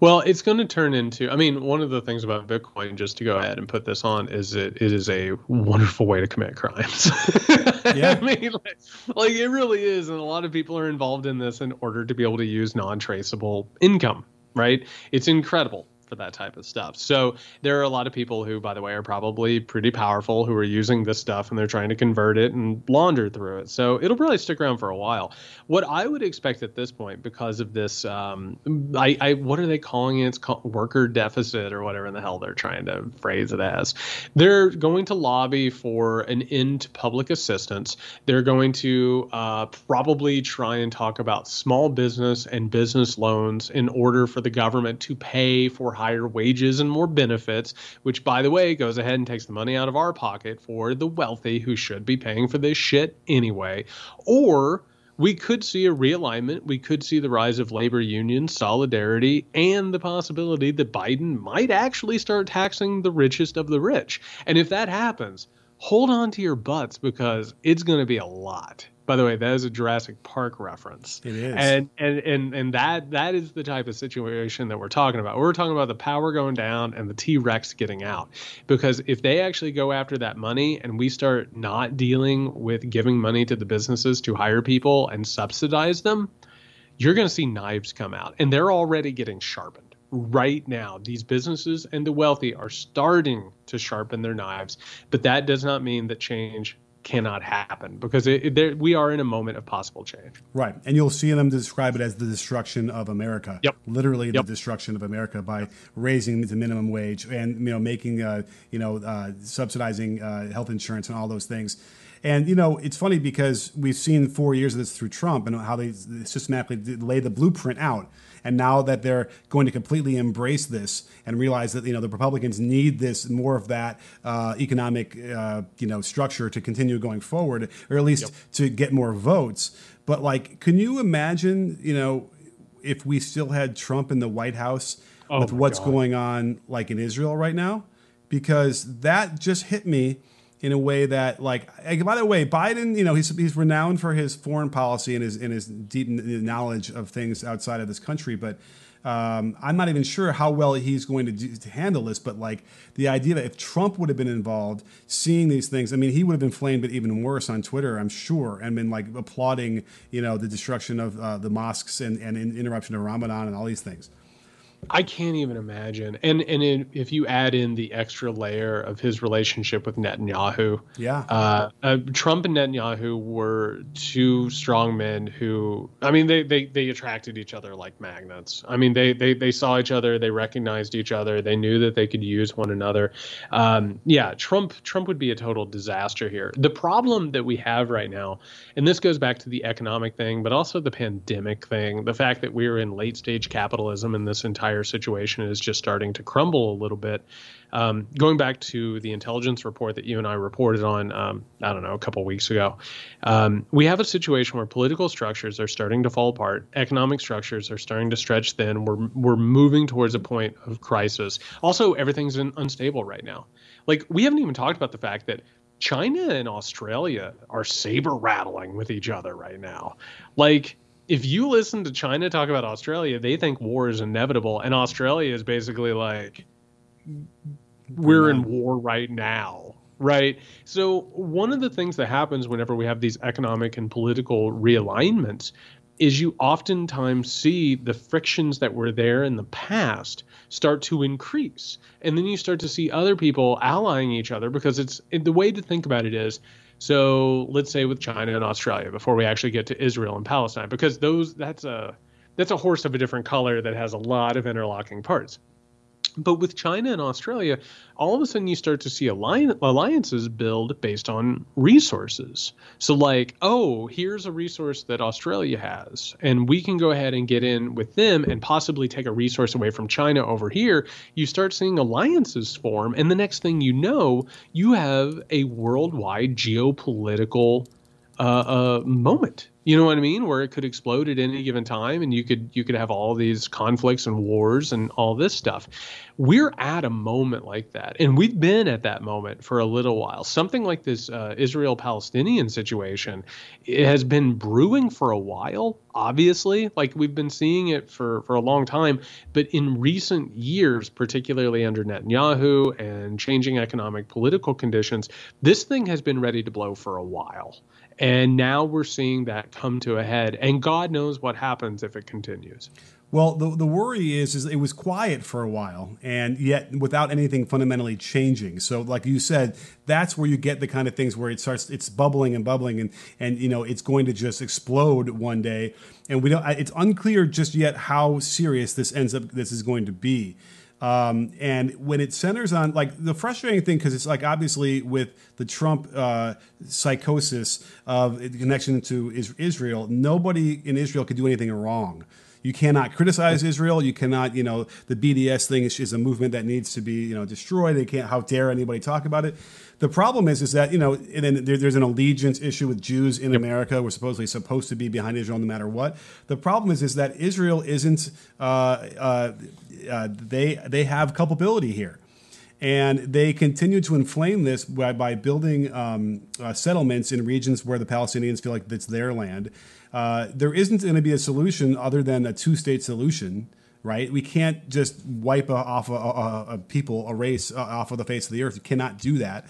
Well, it's going to turn into. I mean, one of the things about Bitcoin, just to go ahead and put this on, is it it is a wonderful way to commit crimes. yeah, I mean, like, like it really is, and a lot of people are involved in this in order to be able to use non-traceable income. Right? It's incredible for that type of stuff. So there are a lot of people who, by the way, are probably pretty powerful who are using this stuff and they're trying to convert it and launder through it. So it'll probably stick around for a while. What I would expect at this point, because of this, um, I, I what are they calling it? It's called worker deficit or whatever in the hell they're trying to phrase it as. They're going to lobby for an end to public assistance. They're going to uh, probably try and talk about small business and business loans in order for the government to pay for higher wages and more benefits, which, by the way, goes ahead and takes the money out of our pocket for the wealthy who should be paying for this shit anyway. Or we could see a realignment. We could see the rise of labor unions, solidarity, and the possibility that Biden might actually start taxing the richest of the rich. And if that happens, hold on to your butts because it's going to be a lot. By the way, that is a Jurassic Park reference. It is, and and and and that that is the type of situation that we're talking about. We're talking about the power going down and the T Rex getting out. Because if they actually go after that money and we start not dealing with giving money to the businesses to hire people and subsidize them, you're going to see knives come out, and they're already getting sharpened right now. These businesses and the wealthy are starting to sharpen their knives, but that does not mean that change cannot happen because it, it, we are in a moment of possible change. Right, and you'll see them describe it as the destruction of America. Yep, literally yep. the destruction of America by raising the minimum wage and you know making uh, you know uh, subsidizing uh, health insurance and all those things. And you know, it's funny because we've seen four years of this through Trump and how they systematically lay the blueprint out. And now that they're going to completely embrace this and realize that you know the Republicans need this more of that uh, economic uh, you know structure to continue going forward, or at least yep. to get more votes. But like, can you imagine you know if we still had Trump in the White House oh with what's God. going on like in Israel right now? Because that just hit me in a way that like by the way biden you know he's, he's renowned for his foreign policy and his and his deep knowledge of things outside of this country but um, i'm not even sure how well he's going to, do, to handle this but like the idea that if trump would have been involved seeing these things i mean he would have inflamed it even worse on twitter i'm sure and been like applauding you know the destruction of uh, the mosques and, and interruption of ramadan and all these things I can't even imagine. And and in, if you add in the extra layer of his relationship with Netanyahu, yeah, uh, uh, Trump and Netanyahu were two strong men who, I mean, they, they they attracted each other like magnets. I mean, they they they saw each other, they recognized each other, they knew that they could use one another. Um, yeah, Trump Trump would be a total disaster here. The problem that we have right now, and this goes back to the economic thing, but also the pandemic thing, the fact that we're in late stage capitalism in this entire entire situation is just starting to crumble a little bit. Um, going back to the intelligence report that you and I reported on, um, I don't know, a couple weeks ago, um, we have a situation where political structures are starting to fall apart, economic structures are starting to stretch thin. We're we're moving towards a point of crisis. Also, everything's in, unstable right now. Like we haven't even talked about the fact that China and Australia are saber rattling with each other right now. Like if you listen to China talk about Australia, they think war is inevitable, and Australia is basically like, we're in war right now, right? So one of the things that happens whenever we have these economic and political realignments is you oftentimes see the frictions that were there in the past start to increase and then you start to see other people allying each other because it's the way to think about it is so let's say with China and Australia before we actually get to Israel and Palestine, because those that's a that's a horse of a different color that has a lot of interlocking parts. But with China and Australia, all of a sudden you start to see alliances build based on resources. So, like, oh, here's a resource that Australia has, and we can go ahead and get in with them and possibly take a resource away from China over here. You start seeing alliances form, and the next thing you know, you have a worldwide geopolitical uh, moment you know what I mean? Where it could explode at any given time, and you could you could have all these conflicts and wars and all this stuff. We're at a moment like that, and we've been at that moment for a little while. Something like this uh, Israel-Palestinian situation it has been brewing for a while. Obviously, like we've been seeing it for for a long time, but in recent years, particularly under Netanyahu and changing economic political conditions, this thing has been ready to blow for a while. And now we're seeing that come to a head. And God knows what happens if it continues. Well, the, the worry is, is it was quiet for a while, and yet without anything fundamentally changing. So, like you said, that's where you get the kind of things where it starts, it's bubbling and bubbling, and and you know it's going to just explode one day. And we don't. It's unclear just yet how serious this ends up. This is going to be. Um, and when it centers on like the frustrating thing, because it's like obviously with the Trump uh, psychosis of the connection to Israel, nobody in Israel could do anything wrong. You cannot criticize Israel. You cannot, you know, the BDS thing is, is a movement that needs to be, you know, destroyed. They can't. How dare anybody talk about it? The problem is, is that you know, and then there, there's an allegiance issue with Jews in yep. America. We're supposedly supposed to be behind Israel no matter what. The problem is, is that Israel isn't. Uh, uh, uh, they they have culpability here. And they continue to inflame this by, by building um, uh, settlements in regions where the Palestinians feel like it's their land. Uh, there isn't going to be a solution other than a two state solution, right? We can't just wipe off a, a, a, people, a race uh, off of the face of the earth. You cannot do that.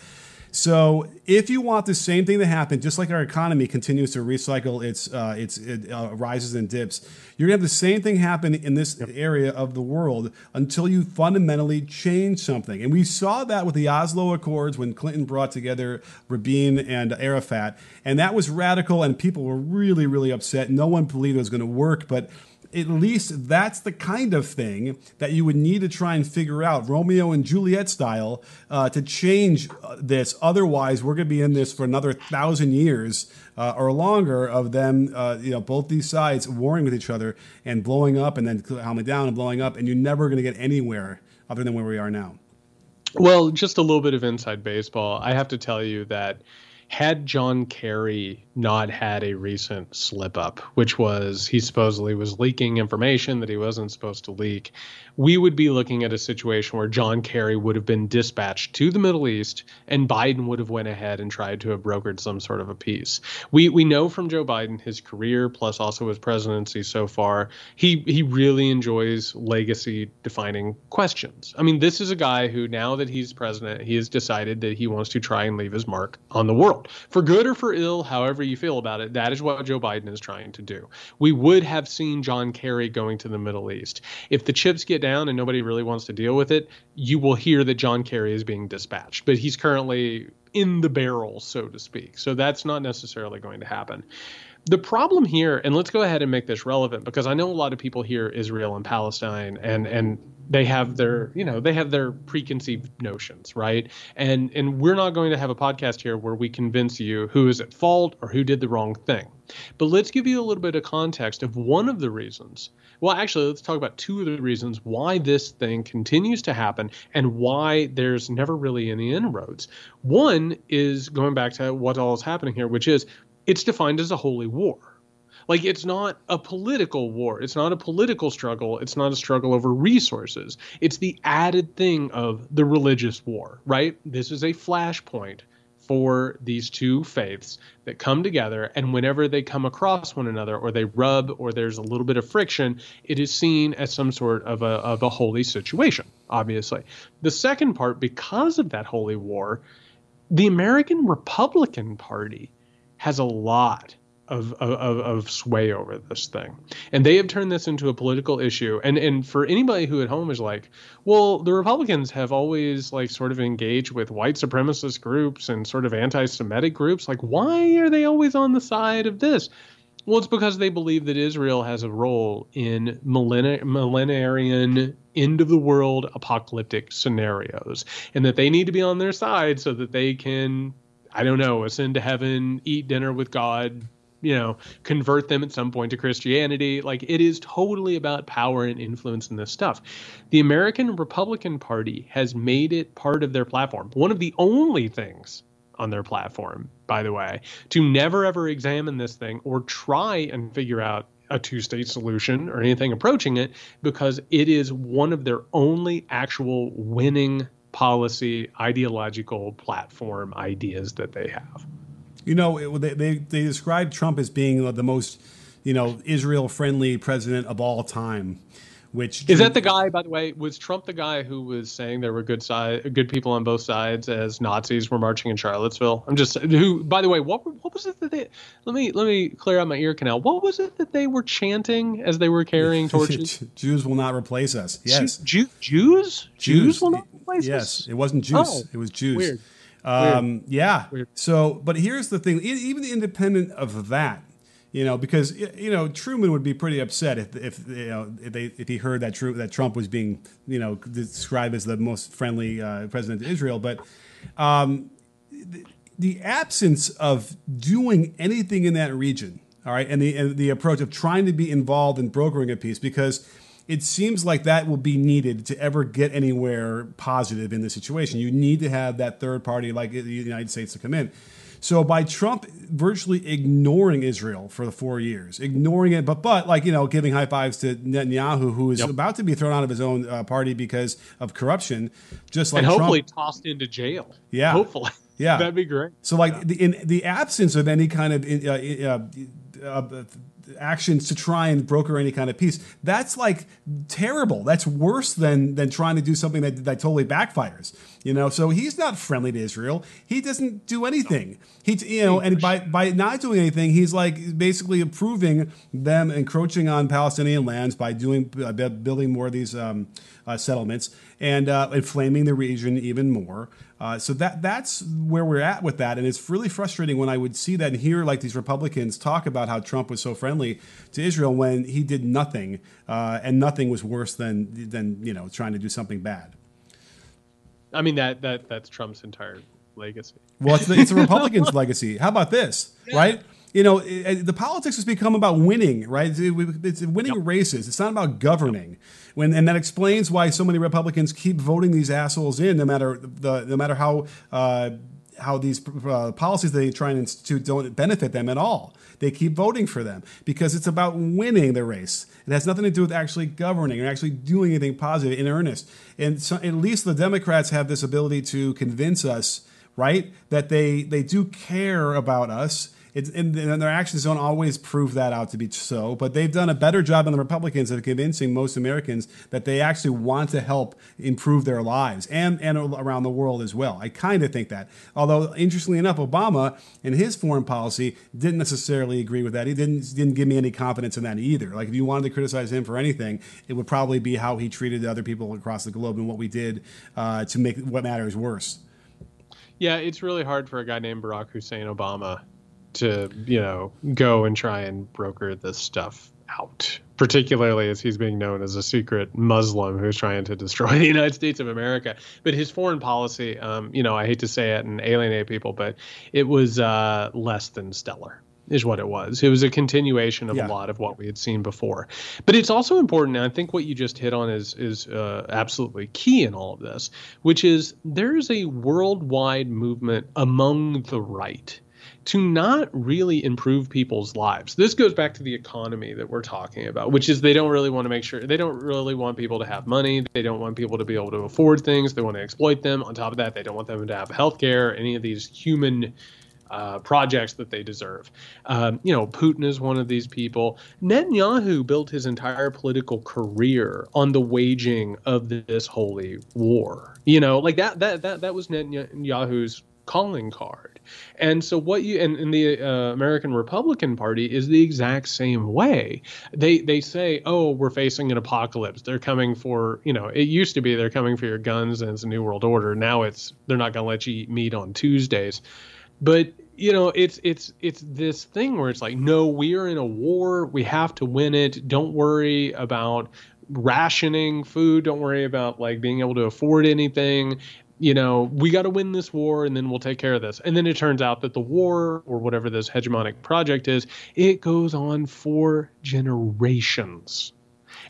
So if you want the same thing to happen, just like our economy continues to recycle its uh, its it, uh, rises and dips, you're gonna have the same thing happen in this yep. area of the world until you fundamentally change something. And we saw that with the Oslo Accords when Clinton brought together Rabin and Arafat, and that was radical, and people were really really upset. No one believed it was going to work, but at least that's the kind of thing that you would need to try and figure out, Romeo and Juliet style, uh, to change uh, this. Otherwise, we're going to be in this for another thousand years uh, or longer of them, uh, you know, both these sides warring with each other and blowing up and then calming down and blowing up, and you're never going to get anywhere other than where we are now. Well, just a little bit of inside baseball. I have to tell you that had John Kerry not had a recent slip up, which was he supposedly was leaking information that he wasn't supposed to leak, we would be looking at a situation where John Kerry would have been dispatched to the Middle East and Biden would have went ahead and tried to have brokered some sort of a peace. We we know from Joe Biden his career plus also his presidency so far, he he really enjoys legacy defining questions. I mean, this is a guy who now that he's president, he has decided that he wants to try and leave his mark on the world. For good or for ill, however you feel about it, that is what Joe Biden is trying to do. We would have seen John Kerry going to the Middle East. If the chips get down and nobody really wants to deal with it, you will hear that John Kerry is being dispatched. But he's currently in the barrel, so to speak. So that's not necessarily going to happen. The problem here, and let's go ahead and make this relevant because I know a lot of people hear Israel and Palestine and and they have their you know they have their preconceived notions right? And and we're not going to have a podcast here where we convince you who is at fault or who did the wrong thing. But let's give you a little bit of context of one of the reasons. Well actually let's talk about two of the reasons why this thing continues to happen and why there's never really any inroads. One is going back to what all is happening here which is it's defined as a holy war like it's not a political war. It's not a political struggle. It's not a struggle over resources. It's the added thing of the religious war, right? This is a flashpoint for these two faiths that come together and whenever they come across one another or they rub or there's a little bit of friction it is seen as some sort of a, of a holy situation obviously the second part because of that holy war the american republican party has a lot of, of, of sway over this thing. And they have turned this into a political issue. And and for anybody who at home is like, well, the Republicans have always like sort of engaged with white supremacist groups and sort of anti-Semitic groups. Like, why are they always on the side of this? Well, it's because they believe that Israel has a role in millenarian end of the world apocalyptic scenarios and that they need to be on their side so that they can I don't know, ascend to heaven, eat dinner with God, you know convert them at some point to christianity. Like it is totally about power and influence in this stuff. The american republican party has made it part of their platform. One of the only things on their platform by the way to never ever examine this thing or try and figure out a two state solution or anything approaching it because it is one of their only actual winning policy ideological platform ideas that they have you know, it, they, they, they described Trump as being the most, you know, Israel friendly president of all time. Which is that the guy? By the way, was Trump the guy who was saying there were good side, good people on both sides as Nazis were marching in Charlottesville? I'm just who. By the way, what what was it that they? Let me let me clear out my ear canal. What was it that they were chanting as they were carrying torches? Jews will not replace us. Yes, Jew, Jews, Jews, Jews will not replace yes. us. Yes, it wasn't Jews. Oh, it was Jews. Weird. Um, yeah. Weird. So, but here's the thing: even independent of that, you know, because you know Truman would be pretty upset if, if you know if, they, if he heard that Trump, that Trump was being you know described as the most friendly uh, president to Israel, but. Um, the, the absence of doing anything in that region, all right, and the and the approach of trying to be involved in brokering a peace, because it seems like that will be needed to ever get anywhere positive in the situation. You need to have that third party like the United States to come in. So by Trump virtually ignoring Israel for the four years, ignoring it, but but like you know, giving high fives to Netanyahu, who is yep. about to be thrown out of his own uh, party because of corruption, just like and hopefully Trump. tossed into jail. Yeah, hopefully. Yeah, that'd be great. So like yeah. the, in the absence of any kind of uh, uh, uh actions to try and broker any kind of peace. That's like terrible. That's worse than than trying to do something that, that totally backfires. You know, so he's not friendly to Israel. He doesn't do anything. He, you know, and by by not doing anything, he's like basically approving them encroaching on Palestinian lands by doing uh, building more of these um, uh, settlements and uh, inflaming the region even more. Uh, so that that's where we're at with that, and it's really frustrating when I would see that and hear like these Republicans talk about how Trump was so friendly to Israel when he did nothing, uh, and nothing was worse than than you know trying to do something bad. I mean that that that's Trump's entire legacy. Well, it's the, it's the Republicans' legacy. How about this, yeah. right? You know, it, the politics has become about winning, right? It's winning yep. races. It's not about governing. When, and that explains why so many Republicans keep voting these assholes in, no matter the no matter how uh, how these uh, policies they try and institute don't benefit them at all. They keep voting for them because it's about winning the race. It has nothing to do with actually governing or actually doing anything positive in earnest. And so, at least the Democrats have this ability to convince us, right, that they they do care about us it's and, their actions don't always prove that out to be so. But they've done a better job than the Republicans of convincing most Americans that they actually want to help improve their lives and and around the world as well. I kind of think that. Although interestingly enough, Obama and his foreign policy didn't necessarily agree with that. He didn't didn't give me any confidence in that either. Like if you wanted to criticize him for anything, it would probably be how he treated other people across the globe and what we did uh, to make what matters worse. Yeah, it's really hard for a guy named Barack Hussein Obama to, you know, go and try and broker this stuff out, particularly as he's being known as a secret Muslim who's trying to destroy the United States of America. But his foreign policy, um, you know, I hate to say it and alienate people, but it was uh, less than stellar is what it was. It was a continuation of yeah. a lot of what we had seen before. But it's also important, and I think what you just hit on is is uh, absolutely key in all of this, which is there is a worldwide movement among the right to not really improve people's lives. This goes back to the economy that we're talking about, which is they don't really want to make sure they don't really want people to have money. They don't want people to be able to afford things. They want to exploit them. On top of that, they don't want them to have health care, any of these human uh, projects that they deserve. Um, you know, Putin is one of these people. Netanyahu built his entire political career on the waging of this holy war. You know, like that that that that was Netanyahu's calling card. And so what you and, the uh, American Republican Party is the exact same way. They they say, "Oh, we're facing an apocalypse. They're coming for, you know, it used to be they're coming for your guns and it's a new world order. Now it's they're not going to let you eat meat on Tuesdays." But you know, it's it's it's this thing where it's like, no, we are in a war. We have to win it. Don't worry about rationing food. Don't worry about like being able to afford anything. You know, we got to win this war and then we'll take care of this. And then it turns out that the war or whatever this hegemonic project is, it goes on for generations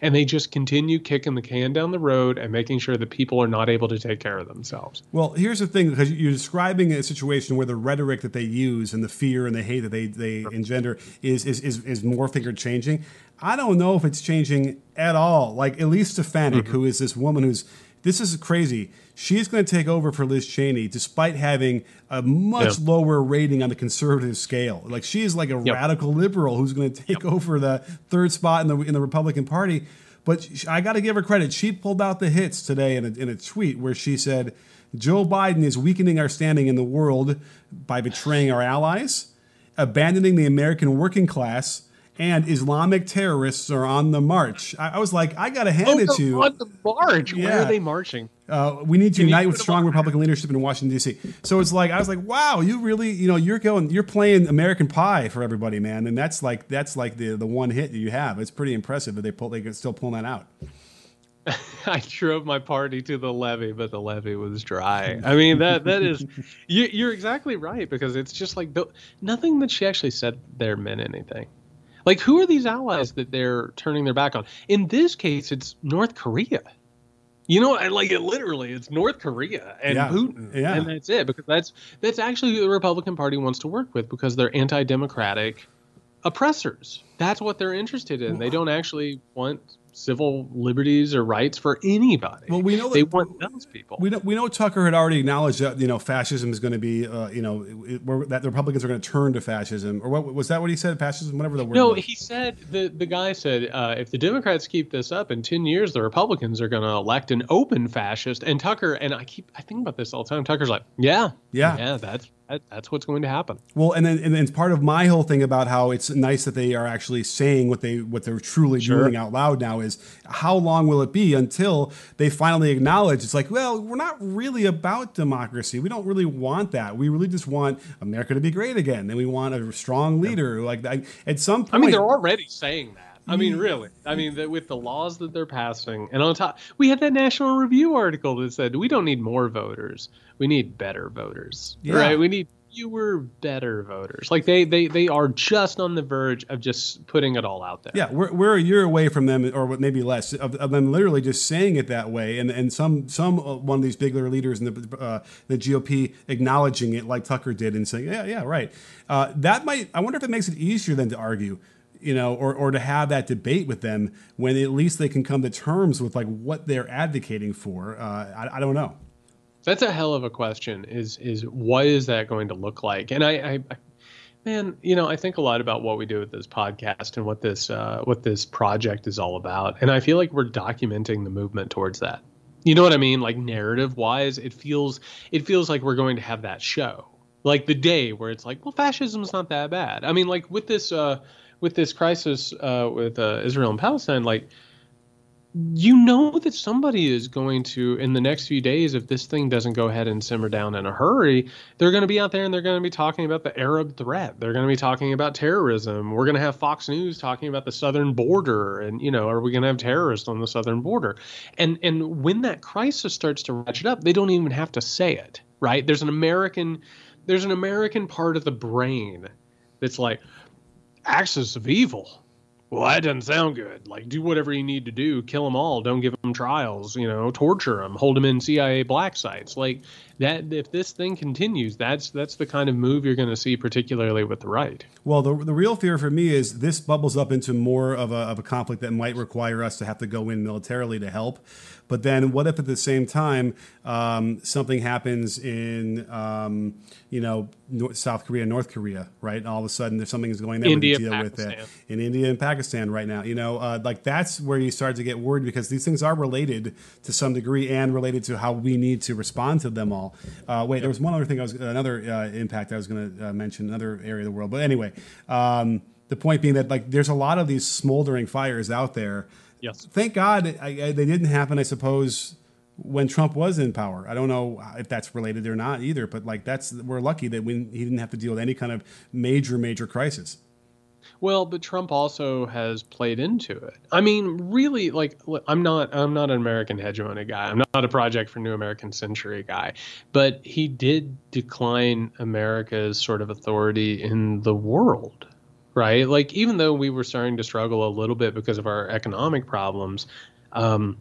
and they just continue kicking the can down the road and making sure that people are not able to take care of themselves. Well, here's the thing because you're describing a situation where the rhetoric that they use and the fear and the hate that they, they engender is, is, is, is morphing or changing. I don't know if it's changing at all. Like Elise Stefanik, mm-hmm. who is this woman who's this is crazy. She's going to take over for Liz Cheney, despite having a much lower rating on the conservative scale. Like she's like a yep. radical liberal who's going to take yep. over the third spot in the in the Republican Party. But I got to give her credit. She pulled out the hits today in a, in a tweet where she said, "Joe Biden is weakening our standing in the world by betraying our allies, abandoning the American working class." And Islamic terrorists are on the march. I, I was like, I got to hand oh, it to you. On the march? Yeah. Where are they marching? Uh, we need to Can unite with strong Republican leadership in Washington D.C. So it's like I was like, wow, you really, you know, you're going, you're playing American Pie for everybody, man, and that's like that's like the the one hit that you have. It's pretty impressive that they pull, they can still pull that out. I drove my party to the levee, but the levee was dry. I mean that that is you, are exactly right because it's just like the, nothing that she actually said there meant anything. Like, who are these allies that they're turning their back on? In this case, it's North Korea. You know, like it literally, it's North Korea and yeah. Putin, yeah. and that's it. Because that's that's actually who the Republican Party wants to work with because they're anti-democratic oppressors. That's what they're interested in. They don't actually want civil liberties or rights for anybody. Well, we know that, they want those people. We know, we know Tucker had already acknowledged that you know fascism is going to be uh, you know it, that the Republicans are going to turn to fascism or what was that what he said fascism whatever the word. No, was. he said the the guy said uh, if the Democrats keep this up in ten years, the Republicans are going to elect an open fascist. And Tucker and I keep I think about this all the time. Tucker's like, yeah, yeah, yeah, that's that, that's what's going to happen. Well, and then and then it's part of my whole thing about how it's nice that they are actually saying what they what they're truly sure. doing out loud now is how long will it be until they finally acknowledge it's like, well, we're not really about democracy. We don't really want that. We really just want America to be great again, and we want a strong leader. Like at some point, I mean, they're already saying that. I mean, really. I mean, the, with the laws that they're passing, and on top, we had that National Review article that said we don't need more voters, we need better voters, yeah. right? We need fewer better voters. Like they they they are just on the verge of just putting it all out there. Yeah, we're, we're a year away from them, or maybe less, of, of them literally just saying it that way, and and some some uh, one of these bigger leaders in the uh, the GOP acknowledging it, like Tucker did, and saying, yeah, yeah, right. Uh, that might. I wonder if it makes it easier than to argue you know, or, or to have that debate with them when at least they can come to terms with like what they're advocating for. Uh, I, I, don't know. That's a hell of a question. Is is what is that going to look like? And I, I Man, you know, I think a lot about what we do with this podcast and what this uh, what this project is all about, and I feel like we're documenting the movement towards that. You know what I mean? Like narrative wise, it feels it feels like we're going to have that show, like the day where it's like, well, fascism's not that bad. I mean, like with this uh, with this crisis uh, with uh, Israel and Palestine, like you know that somebody is going to in the next few days if this thing doesn't go ahead and simmer down in a hurry they're going to be out there and they're going to be talking about the arab threat. They're going to be talking about terrorism. We're going to have fox news talking about the southern border and you know are we going to have terrorists on the southern border? And and when that crisis starts to ratchet up they don't even have to say it right? There's an american there's an american part of the brain that's like axis of evil well, that doesn't sound good. Like, do whatever you need to do, kill them all, don't give them trials, you know, torture them, hold them in CIA black sites. Like that, if this thing continues, that's that's the kind of move you're going to see, particularly with the right. Well, the, the real fear for me is this bubbles up into more of a, of a conflict that might require us to have to go in militarily to help. But then, what if at the same time um, something happens in, um, you know, North, South Korea, North Korea, right? And all of a sudden, there's something is going there India, to deal Pakistan. with that in India and Pakistan right now. You know, uh, like that's where you start to get worried because these things are related to some degree and related to how we need to respond to them all. Uh, wait, there was one other thing I was another uh, impact I was going to uh, mention, another area of the world. But anyway, um, the point being that like there's a lot of these smoldering fires out there. Yes. Thank God I, I, they didn't happen. I suppose when Trump was in power. I don't know if that's related or not either. But like that's we're lucky that we, he didn't have to deal with any kind of major major crisis. Well, but Trump also has played into it. I mean, really, like I'm not I'm not an American hegemony guy. I'm not a Project for New American Century guy, but he did decline America's sort of authority in the world, right? Like even though we were starting to struggle a little bit because of our economic problems. Um,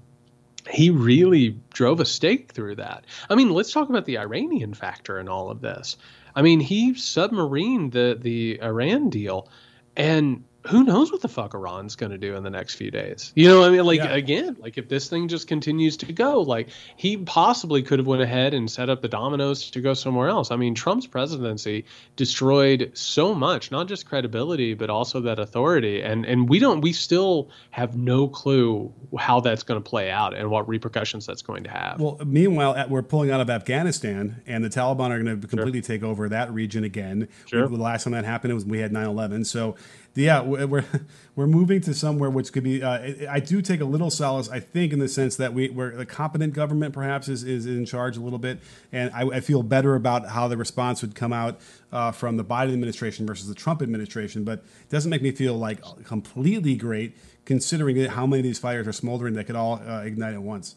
he really drove a stake through that. I mean, let's talk about the Iranian factor in all of this. I mean, he submarined the the Iran deal and who knows what the fuck Iran's going to do in the next few days? You know, I mean, like Yeah. again, like if this thing just continues to go, like he possibly could have went ahead and set up the dominoes to go somewhere else. I mean, Trump's presidency destroyed so much, not just credibility, but also that authority, and and we don't, we still have no clue how that's going to play out and what repercussions that's going to have. Well, meanwhile, we're pulling out of Afghanistan, and the Taliban are going to completely take over that region again. Sure. The last time that happened, it was we had 9/11. So, yeah, we're we're- moving to somewhere which could be. Uh, I- do take a little solace, I think, in the sense that we we're a competent government, perhaps, is, is in charge a little bit, and I, I feel better about how the response would come out uh, from the Biden administration versus the Trump administration. But it doesn't make me feel like completely great, considering how many of these fires are smoldering that could all uh, ignite at once.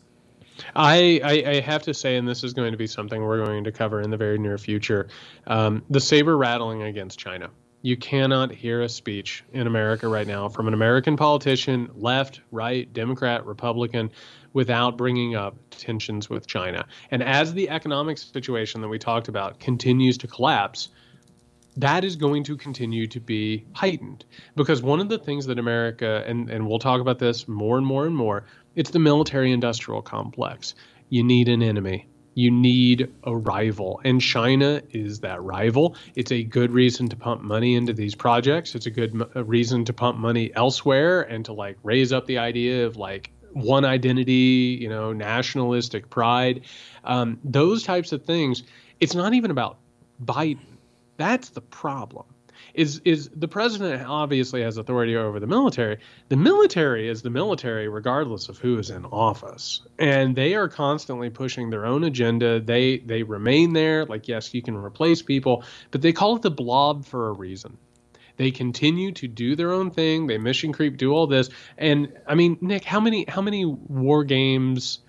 I, I, I have to say, and this is going to be something we're going to cover in the very near future, um, the saber rattling against China. You cannot hear a speech in America right now from an American politician, left, right, Democrat, Republican, without bringing up tensions with China. And as the economic situation that we talked about continues to collapse, that is going to continue to be heightened. Because one of the things that America and and we'll talk about this more and more and more it's the military industrial complex. You need an enemy you need a rival and China is that rival. It's a good reason to pump money into these projects. It's a good reason to pump money elsewhere and to like raise up the idea of like one identity you know nationalistic pride. Um, those types of things it's not even about Biden. That's the problem. Is is the president obviously has authority over the military? The military is the military regardless of who is in office, and they are constantly pushing their own agenda. They they remain there. Like yes, you can replace people, but they call it the blob for a reason. They continue to do their own thing. They mission creep, do all this, and I mean, Nick, how many how many war games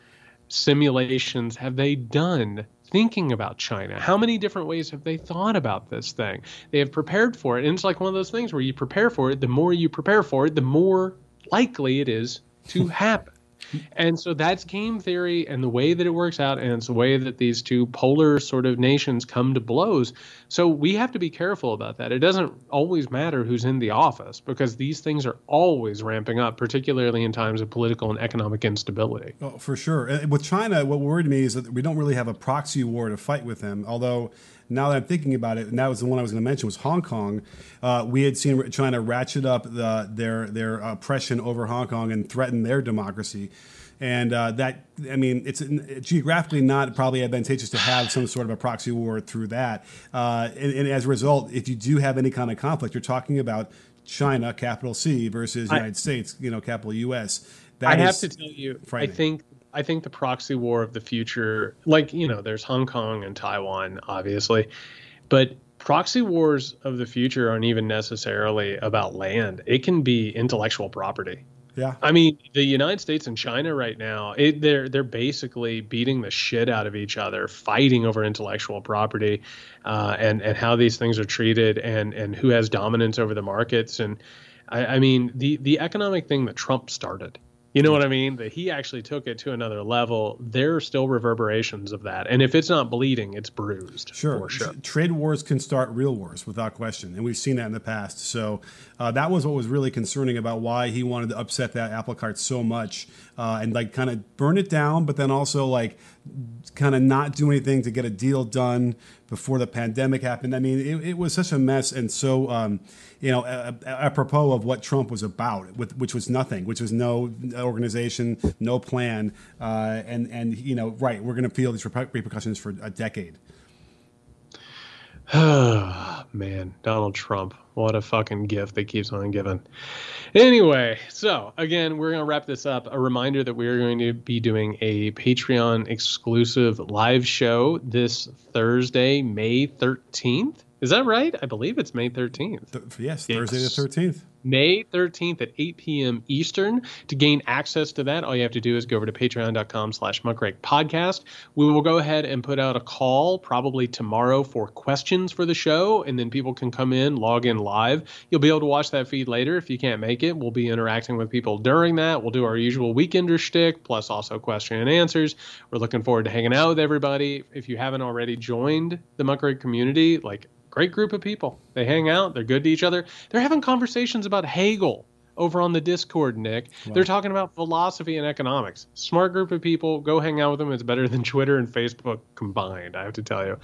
simulations have they done thinking about China? How many different ways have they thought about this thing? They have prepared for it. And it's like one of those things where you prepare for it, the more you prepare for it, the more likely it is to happen. And so that's game theory and the way that it works out, and it's the way that these two polar sort of nations come to blows. So we have to be careful about that. It doesn't always matter who's in the office because these things are always ramping up, particularly in times of political and economic instability. Oh, for sure. With China, what worried me is that we don't really have a proxy war to fight with them. Although now that I'm thinking about it, and that was the one I was going to mention was Hong Kong. Uh, we had seen China ratchet up the, their their oppression over Hong Kong and threaten their democracy. And uh, that, I mean, it's geographically not probably advantageous to have some sort of a proxy war through that. Uh, and, and, as a result, if you do have any kind of conflict, you're talking about China, capital C, versus I, United States, you know, capital U.S. That I have to tell you, I think I think the proxy war of the future, like you know, there's Hong Kong and Taiwan, obviously, but proxy wars of the future aren't even necessarily about land. It can be intellectual property. Yeah. I mean, the United States and China right now, it, they're they're basically beating the shit out of each other, fighting over intellectual property, uh, and and how these things are treated, and and who has dominance over the markets. And I, I mean, the the economic thing that Trump started you know what I mean? That he actually took it to another level. There are still reverberations of that, and if it's not bleeding, it's bruised. Sure, sure. Trade wars can start real wars without question, and we've seen that in the past. So uh, that was what was really concerning about why he wanted to upset that apple cart so much uh, and like kind of burn it down, but then also like kind of not do anything to get a deal done before the pandemic happened. I mean, it, it was such a mess and so, um, you know, apropos of what Trump was about, with, which was nothing, which was no organization, no plan, uh, and and you know, right, we're going to feel these repercussions for a decade. Oh man, Donald Trump. What a fucking gift that keeps on giving. Anyway, so again, we're going to wrap this up. A reminder that we're going to be doing a Patreon exclusive live show this Thursday, May 13th. Is that right? I believe it's May 13th. Th- yes, Thursday the 13th. May 13th at 8 p.m. Eastern. To gain access to that, all you have to do is go over to patreon.com slash podcast. We will go ahead and put out a call probably tomorrow for questions for the show, and then people can come in, log in live. You'll be able to watch that feed later if you can't make it. We'll be interacting with people during that. We'll do our usual weekender shtick, plus also question and answers. We're looking forward to hanging out with everybody. If you haven't already joined the Muckrake community, like great group of people. They hang out, they're good to each other. They're having conversations about Hegel over on the Discord, Nick. Wow. They're talking about philosophy and economics. Smart group of people. Go hang out with them. It's better than Twitter and Facebook combined, I have to tell you.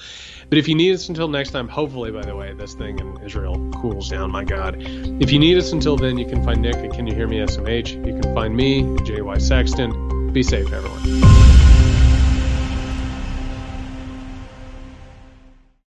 But if you need us until next time, hopefully, by the way, this thing in Israel cools down, my God. If you need us until then, you can find Nick at Can You Hear Me SMH. You can find me, JY Sexton. Be safe, everyone.